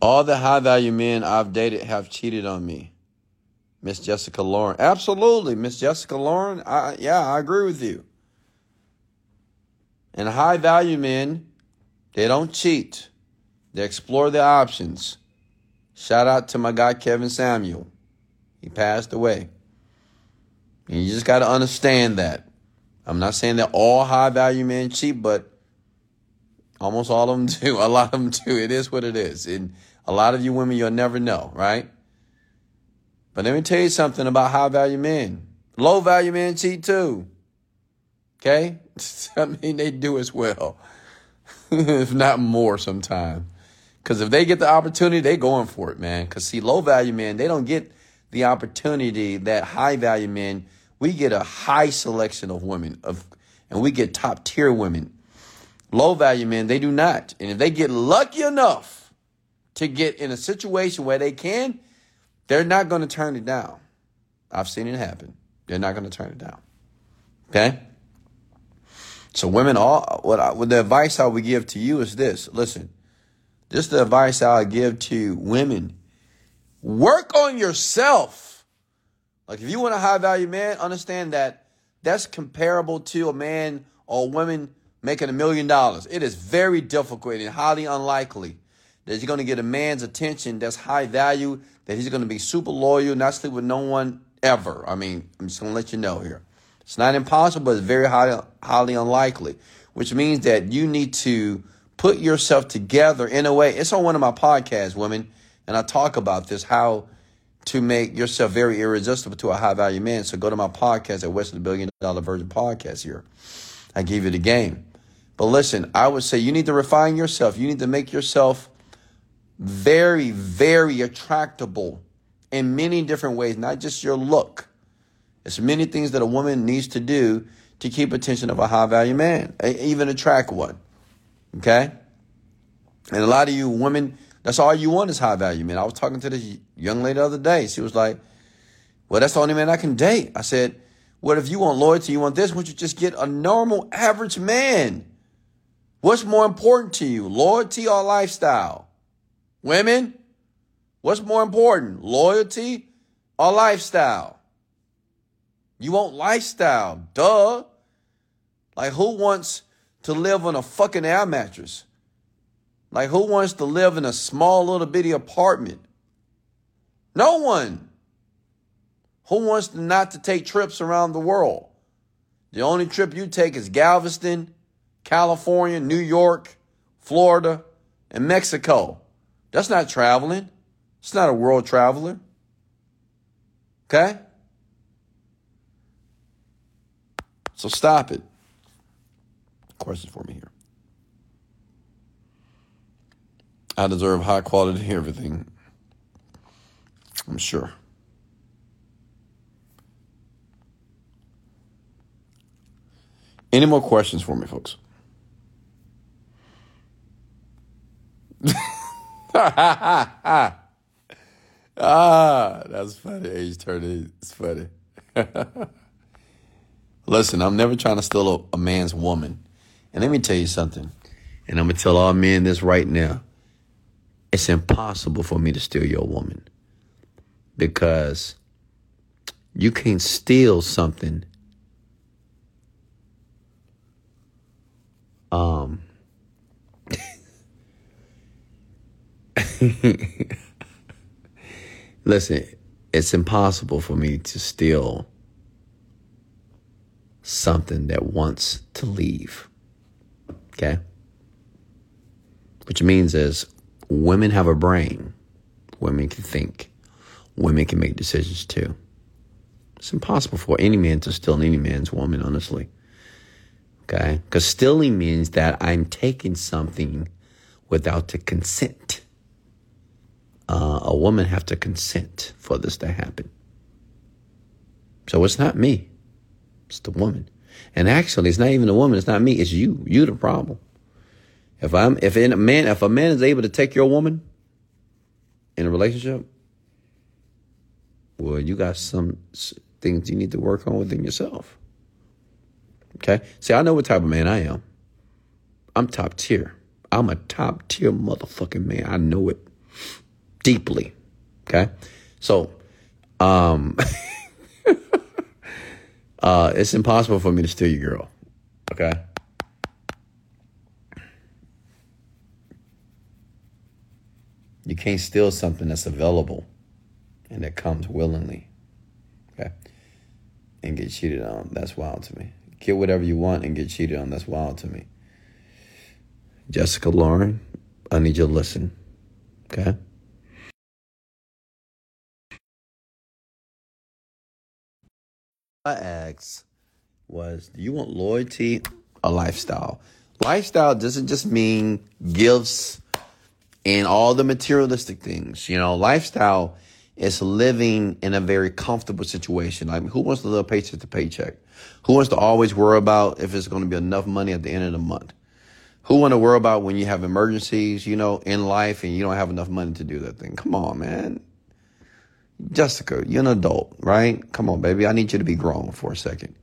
All the high value men I've dated have cheated on me. Miss Jessica Lauren. Absolutely, Miss Jessica Lauren. I, yeah, I agree with you. And high value men, they don't cheat. They explore their options. Shout out to my guy Kevin Samuel. He passed away. And you just got to understand that. I'm not saying that all high value men cheat, but almost all of them do. A lot of them do. It is what it is. And a lot of you women, you'll never know, right? But let me tell you something about high value men. Low value men cheat too. Okay? I mean, they do as well, if not more sometimes. Because if they get the opportunity, they going for it, man. Because see, low value men, they don't get the opportunity that high value men. We get a high selection of women, of, and we get top tier women. Low value men, they do not. And if they get lucky enough to get in a situation where they can, they're not going to turn it down. I've seen it happen. They're not going to turn it down. Okay? So women, all what, I, what the advice I would give to you is this. Listen, this is the advice I would give to women. Work on yourself. Like if you want a high value man, understand that that's comparable to a man or a woman making a million dollars. It is very difficult and highly unlikely that you're going to get a man's attention that's high value, that he's going to be super loyal, not sleep with no one ever. I mean, I'm just going to let you know here. It's not impossible, but it's very highly, highly unlikely, which means that you need to put yourself together in a way. It's on one of my podcasts, women, and I talk about this, how to make yourself very irresistible to a high value man. So go to my podcast at Wes the Billion Dollar Virgin Podcast here. I give you the game. But listen, I would say you need to refine yourself. You need to make yourself very, very attractable in many different ways, not just your look. There's many things that a woman needs to do to keep attention of a high value man, even attract one. Okay? And a lot of you women, that's all you want is high value men. I was talking to this young lady the other day. She was like, Well, that's the only man I can date. I said, What if you want loyalty, you want this? Don't you just get a normal average man? What's more important to you, loyalty or lifestyle? Women, what's more important, loyalty or lifestyle? You want lifestyle, duh. Like who wants to live on a fucking air mattress? Like who wants to live in a small little bitty apartment? No one. Who wants to not to take trips around the world? The only trip you take is Galveston, California, New York, Florida, and Mexico. That's not traveling. It's not a world traveler. Okay? So stop it. Questions for me here. I deserve high quality everything. I'm sure. Any more questions for me, folks? ah, that's funny. Age 30 It's funny. Listen, I'm never trying to steal a, a man's woman. And let me tell you something. And I'm going to tell all men this right now. It's impossible for me to steal your woman because you can't steal something um Listen, it's impossible for me to steal something that wants to leave. Okay? Which means is women have a brain. Women can think. Women can make decisions too. It's impossible for any man to steal any man's woman, honestly. Okay? Because stealing means that I'm taking something without the consent uh, a woman have to consent for this to happen. So it's not me, it's the woman. And actually, it's not even the woman. It's not me. It's you. You the problem. If I'm, if in a man, if a man is able to take your woman in a relationship, well, you got some things you need to work on within yourself. Okay. See, I know what type of man I am. I'm top tier. I'm a top tier motherfucking man. I know it. Deeply. Okay. So, um, uh, it's impossible for me to steal your girl. Okay. You can't steal something that's available and that comes willingly. Okay. And get cheated on. That's wild to me. Get whatever you want and get cheated on. That's wild to me. Jessica Lauren, I need you to listen. Okay. I asked was, do you want loyalty or lifestyle? Lifestyle doesn't just mean gifts and all the materialistic things. You know, lifestyle is living in a very comfortable situation. Like, who wants to live paycheck to paycheck? Who wants to always worry about if it's going to be enough money at the end of the month? Who want to worry about when you have emergencies, you know, in life and you don't have enough money to do that thing? Come on, man. Jessica, you're an adult, right? Come on, baby. I need you to be grown for a second.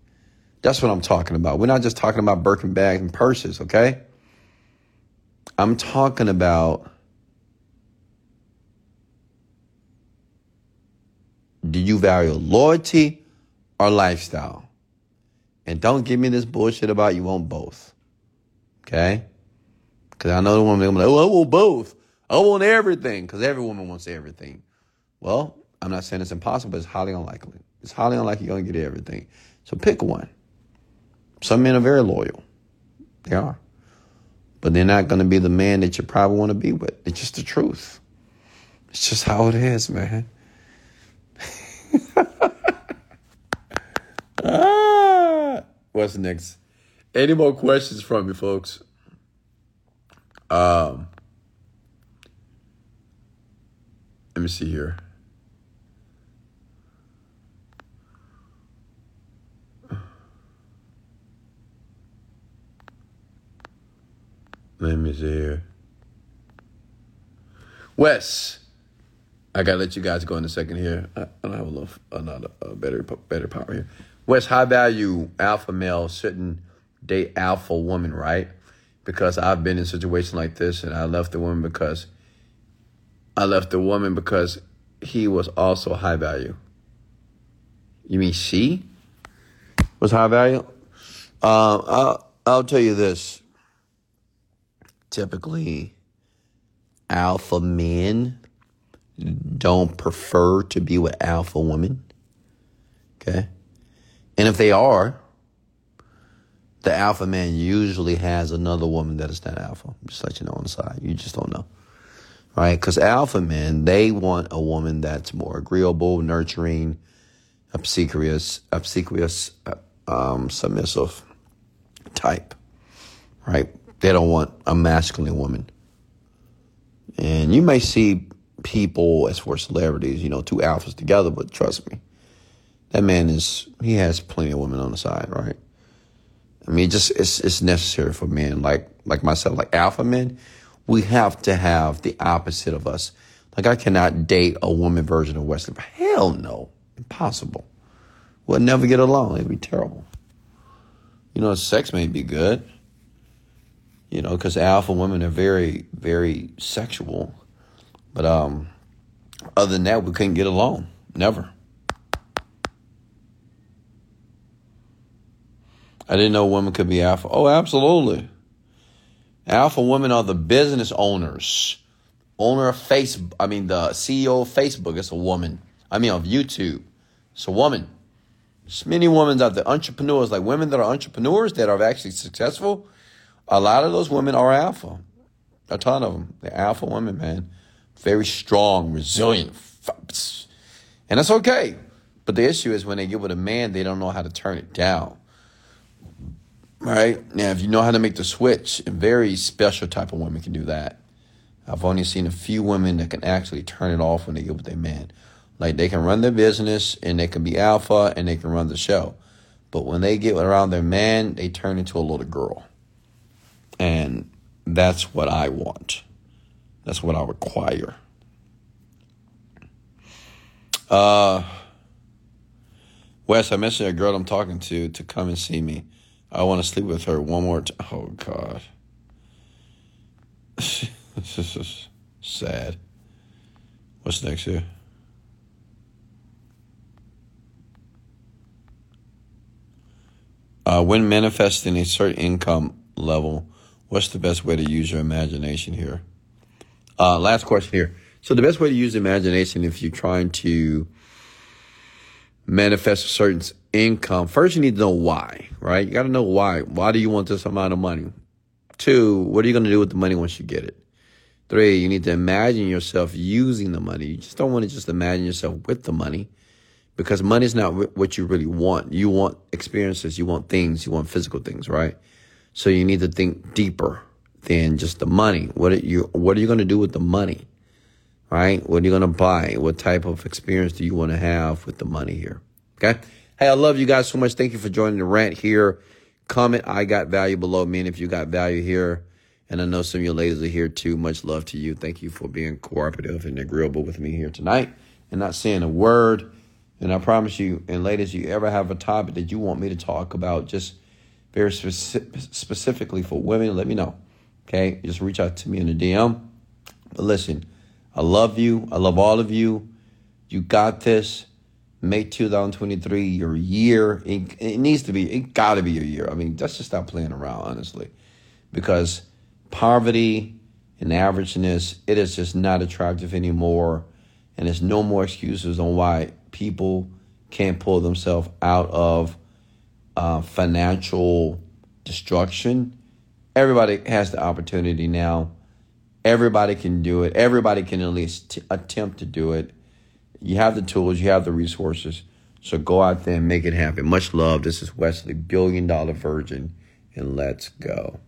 That's what I'm talking about. We're not just talking about Birkin bags and purses, okay? I'm talking about do you value loyalty or lifestyle? And don't give me this bullshit about you want both. Okay? Because I know the woman, like, oh, I want both. I want everything. Because every woman wants everything. Well, I'm not saying it's impossible, but it's highly unlikely. It's highly unlikely you're going to get everything. So pick one. Some men are very loyal. They are. But they're not going to be the man that you probably want to be with. It's just the truth. It's just how it is, man. ah, what's next? Any more questions from you, folks? Um, let me see here. Let me see here. Wes, I gotta let you guys go in a second here. I, I don't have a little another uh, better better power here. Wes, high value alpha male shouldn't date alpha woman, right? Because I've been in a situation like this, and I left the woman because I left the woman because he was also high value. You mean she was high value? Uh, I'll, I'll tell you this typically alpha men don't prefer to be with alpha women. Okay. And if they are, the alpha man usually has another woman that is not alpha. Just let you know on the side. You just don't know. Right? Because alpha men, they want a woman that's more agreeable, nurturing, obsequious, obsequious, um, submissive type. Right? They don't want a masculine woman. And you may see people, as for celebrities, you know, two alphas together, but trust me, that man is, he has plenty of women on the side, right? I mean, just, it's, it's necessary for men like, like myself, like alpha men. We have to have the opposite of us. Like, I cannot date a woman version of Wesley. Hell no. Impossible. We'll never get along. It'd be terrible. You know, sex may be good you know, because alpha women are very, very sexual. But um, other than that, we couldn't get along. Never. I didn't know women could be alpha. Oh, absolutely. Alpha women are the business owners. Owner of Facebook. I mean, the CEO of Facebook is a woman. I mean, of YouTube. It's a woman. There's many women out there, entrepreneurs, like women that are entrepreneurs that are actually successful a lot of those women are alpha. A ton of them. They're alpha women, man. Very strong, resilient. And that's okay. But the issue is when they get with a man, they don't know how to turn it down. Right? Now, if you know how to make the switch, a very special type of woman can do that. I've only seen a few women that can actually turn it off when they get with their man. Like they can run their business and they can be alpha and they can run the show. But when they get around their man, they turn into a little girl. And that's what I want. That's what I require. Uh, Wes, I mentioned a girl I'm talking to to come and see me. I want to sleep with her one more time. Oh, God. this is sad. What's next here? Uh, when manifesting a certain income level, what's the best way to use your imagination here? Uh, last question here. So the best way to use imagination if you're trying to manifest a certain income, first you need to know why, right? You got to know why. Why do you want this amount of money? Two, what are you going to do with the money once you get it? Three, you need to imagine yourself using the money. You just don't want to just imagine yourself with the money because money is not what you really want. You want experiences, you want things, you want physical things, right? So you need to think deeper than just the money. What are you what are you going to do with the money? Right? What are you going to buy? What type of experience do you want to have with the money here? Okay? Hey, I love you guys so much. Thank you for joining the rant here. Comment I got value below me and if you got value here. And I know some of you ladies are here too. Much love to you. Thank you for being cooperative and agreeable with me here tonight and not saying a word. And I promise you, and ladies, you ever have a topic that you want me to talk about just very speci- specifically for women, let me know. Okay? Just reach out to me in the DM. But listen, I love you. I love all of you. You got this. May 2023 your year. It, it needs to be, it got to be your year. I mean, let's just stop playing around, honestly. Because poverty and averageness, it is just not attractive anymore. And there's no more excuses on why people can't pull themselves out of uh, financial destruction. Everybody has the opportunity now. Everybody can do it. Everybody can at least t- attempt to do it. You have the tools, you have the resources. So go out there and make it happen. Much love. This is Wesley, billion dollar virgin, and let's go.